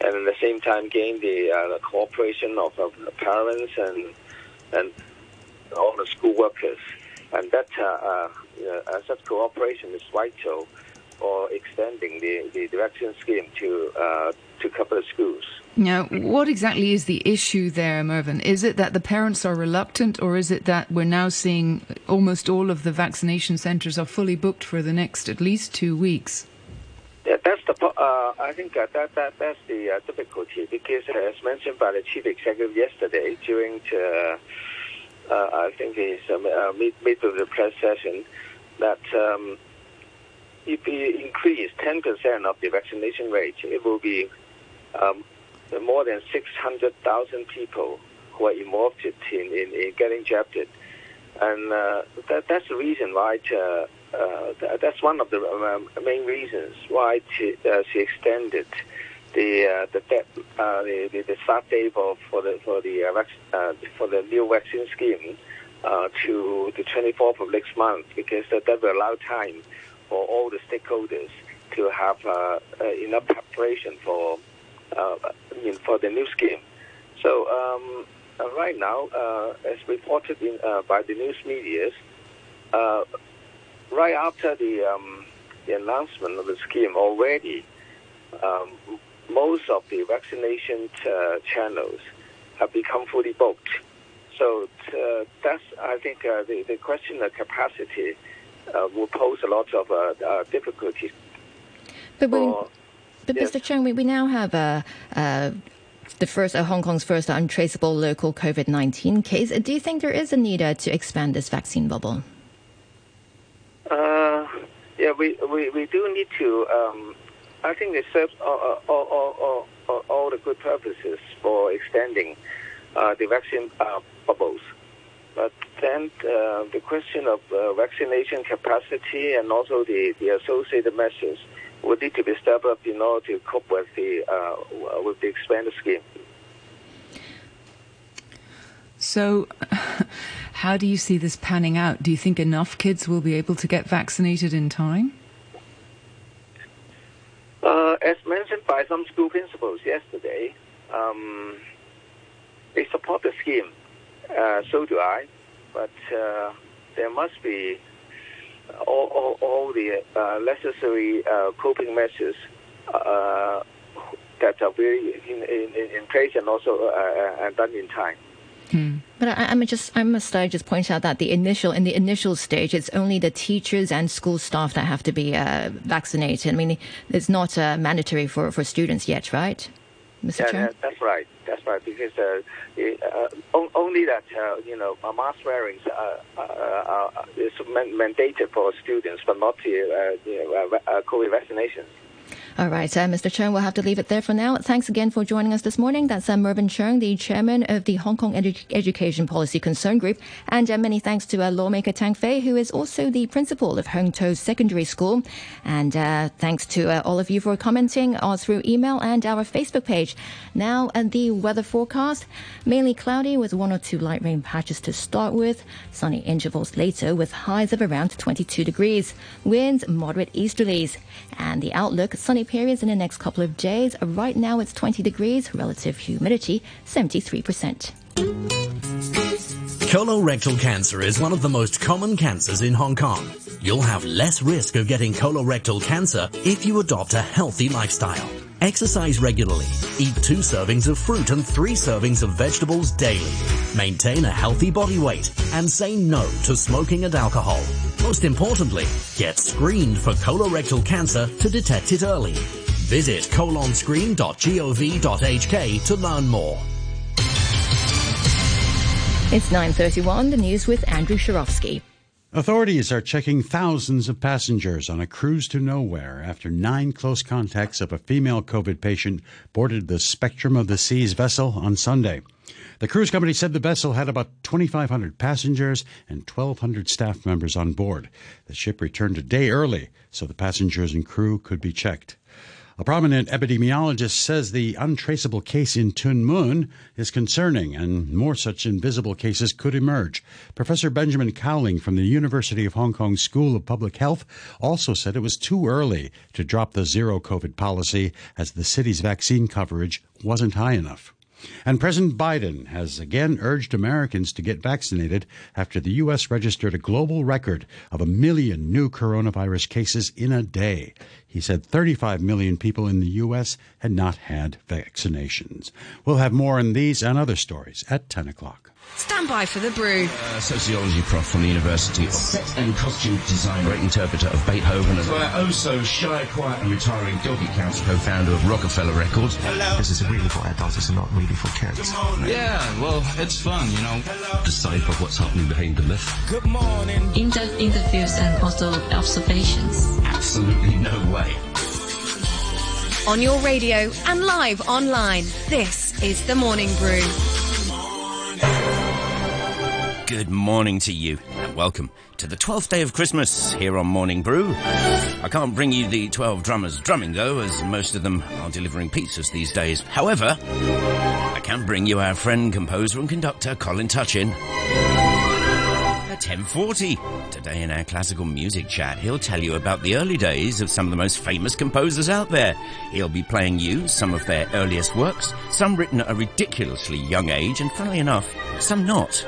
and at the same time gain the, uh, the cooperation of, of the parents and and all the school workers. and that such cooperation is vital for extending the, the, the vaccine scheme to uh, to cover schools. Now, what exactly is the issue there, Mervyn? Is it that the parents are reluctant, or is it that we're now seeing almost all of the vaccination centres are fully booked for the next at least two weeks? Yeah, that's the. Uh, I think that, that, that that's the uh, difficulty because, uh, as mentioned by the chief executive yesterday during, the, uh, I think his uh, mid, mid of the press session, that um, if we increase 10% of the vaccination rate, it will be um, more than 600,000 people who are involved in, in, in getting jabbed. And uh, that, that's the reason why, to, uh, that's one of the um, main reasons why to, uh, she extended the uh, the, uh, the, the start date for, the for the uh, uh, for the new vaccine scheme uh, to the 24th of next month because that, that will allow time for all the stakeholders to have uh, uh, enough preparation for uh, I mean, for the new scheme. So um, uh, right now, uh, as reported in, uh, by the news media, uh, right after the, um, the announcement of the scheme, already um, most of the vaccination uh, channels have become fully booked. So uh, that's, I think, the, the question of capacity will pose a lot of difficulties. But when, but yes. Mr. Cheung, we, we now have uh, uh, the first Hong Kong's first untraceable local COVID nineteen case. Do you think there is a need uh, to expand this vaccine bubble? Uh, yeah, we, we, we do need to. Um, I think it serves all, all, all, all, all the good purposes for extending uh, the vaccine uh, bubbles. But then the question of vaccination capacity and also the, the associated measures would need to be stepped up in order to cope with the uh, with the expanded scheme. So, how do you see this panning out? Do you think enough kids will be able to get vaccinated in time? Uh, as mentioned by some school principals yesterday, um, they support the scheme. Uh, so do I. But uh, there must be all, all, all the uh, necessary uh, coping measures uh, that are very in, in, in place and also done in time. Hmm. But I, am just I must just point out that the initial in the initial stage, it's only the teachers and school staff that have to be vaccinated. I mean, it's not mandatory for, for students yet, right, Mr. Yeah, Chair? that's right. That's right. Because uh, uh only that uh, you know mask wearing uh, uh, uh is mandated for students, but not the you know, COVID vaccinations. All right, uh, Mr. Cheung, we'll have to leave it there for now. Thanks again for joining us this morning. That's uh, Mervyn Cheung, the chairman of the Hong Kong Edu- Education Policy Concern Group. And uh, many thanks to uh, lawmaker Tang Fei, who is also the principal of Heung To Secondary School. And uh, thanks to uh, all of you for commenting uh, through email and our Facebook page. Now, the weather forecast mainly cloudy with one or two light rain patches to start with, sunny intervals later with highs of around 22 degrees, winds moderate easterlies. And the outlook sunny periods in the next couple of days. Right now it's 20 degrees, relative humidity 73%. Colorectal cancer is one of the most common cancers in Hong Kong. You'll have less risk of getting colorectal cancer if you adopt a healthy lifestyle. Exercise regularly, eat two servings of fruit and three servings of vegetables daily. Maintain a healthy body weight and say no to smoking and alcohol. Most importantly, get screened for colorectal cancer to detect it early. Visit colonscreen.gov.hk to learn more. It's 9.31, the news with Andrew Shirovsky. Authorities are checking thousands of passengers on a cruise to nowhere after nine close contacts of a female COVID patient boarded the Spectrum of the Seas vessel on Sunday. The cruise company said the vessel had about 2,500 passengers and 1,200 staff members on board. The ship returned a day early so the passengers and crew could be checked. A prominent epidemiologist says the untraceable case in Tuen Mun is concerning and more such invisible cases could emerge. Professor Benjamin Cowling from the University of Hong Kong School of Public Health also said it was too early to drop the zero COVID policy as the city's vaccine coverage wasn't high enough. And President Biden has again urged Americans to get vaccinated after the U.S. registered a global record of a million new coronavirus cases in a day. He said 35 million people in the U.S. had not had vaccinations. We'll have more on these and other stories at 10 o'clock. Stand by for the brew. Uh, sociology prof from the University of Set and Costume Design, great interpreter of Beethoven, and my oh so shy, quiet, and retiring doggy counts, co-founder of Rockefeller Records. Hello. This is really for adults, it's not really for kids. Yeah, well, it's fun, you know. Decipher what's happening behind the myth. Good morning. In-depth interviews and also observations. Absolutely no way. On your radio and live online, this is The Morning Brew. Good morning to you, and welcome to the 12th day of Christmas here on Morning Brew. I can't bring you the 12 drummers drumming though, as most of them are delivering pizzas these days. However, I can bring you our friend, composer and conductor Colin Touchin. At 10.40, today in our classical music chat, he'll tell you about the early days of some of the most famous composers out there. He'll be playing you some of their earliest works, some written at a ridiculously young age, and funnily enough, some not.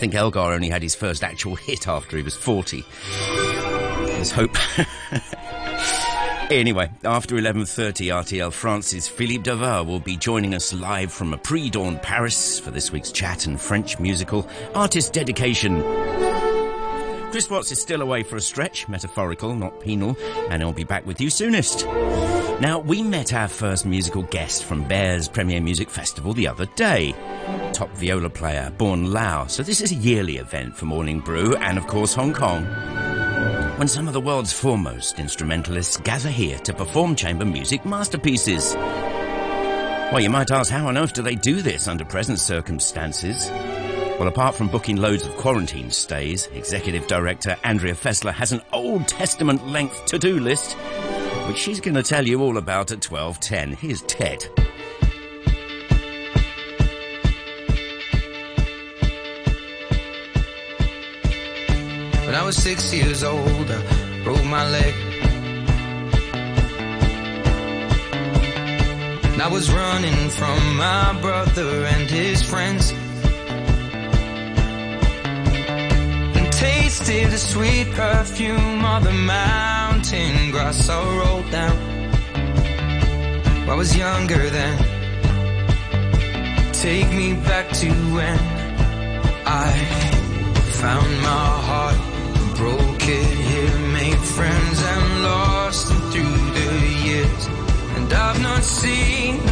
I think Elgar only had his first actual hit after he was 40. Let's hope. anyway, after 11.30 RTL France's Philippe Davar will be joining us live from a pre-dawn Paris for this week's chat and French musical Artist Dedication. Chris Watts is still away for a stretch, metaphorical, not penal, and he'll be back with you soonest. Now, we met our first musical guest from Bears Premier Music Festival the other day. Top viola player, Born Lau. So this is a yearly event for Morning Brew and, of course, Hong Kong. When some of the world's foremost instrumentalists gather here to perform chamber music masterpieces. Well, you might ask, how on earth do they do this under present circumstances? Well, apart from booking loads of quarantine stays, Executive Director Andrea Fessler has an Old Testament length to-do list, which she's going to tell you all about at 12.10. Here's Ed. When I was six years old, I broke my leg. And I was running from my brother and his friends. Tasted the sweet perfume of the mountain grass I rolled down. I was younger then. Take me back to when I found my heart broke it here, made friends and lost them through the years. And I've not seen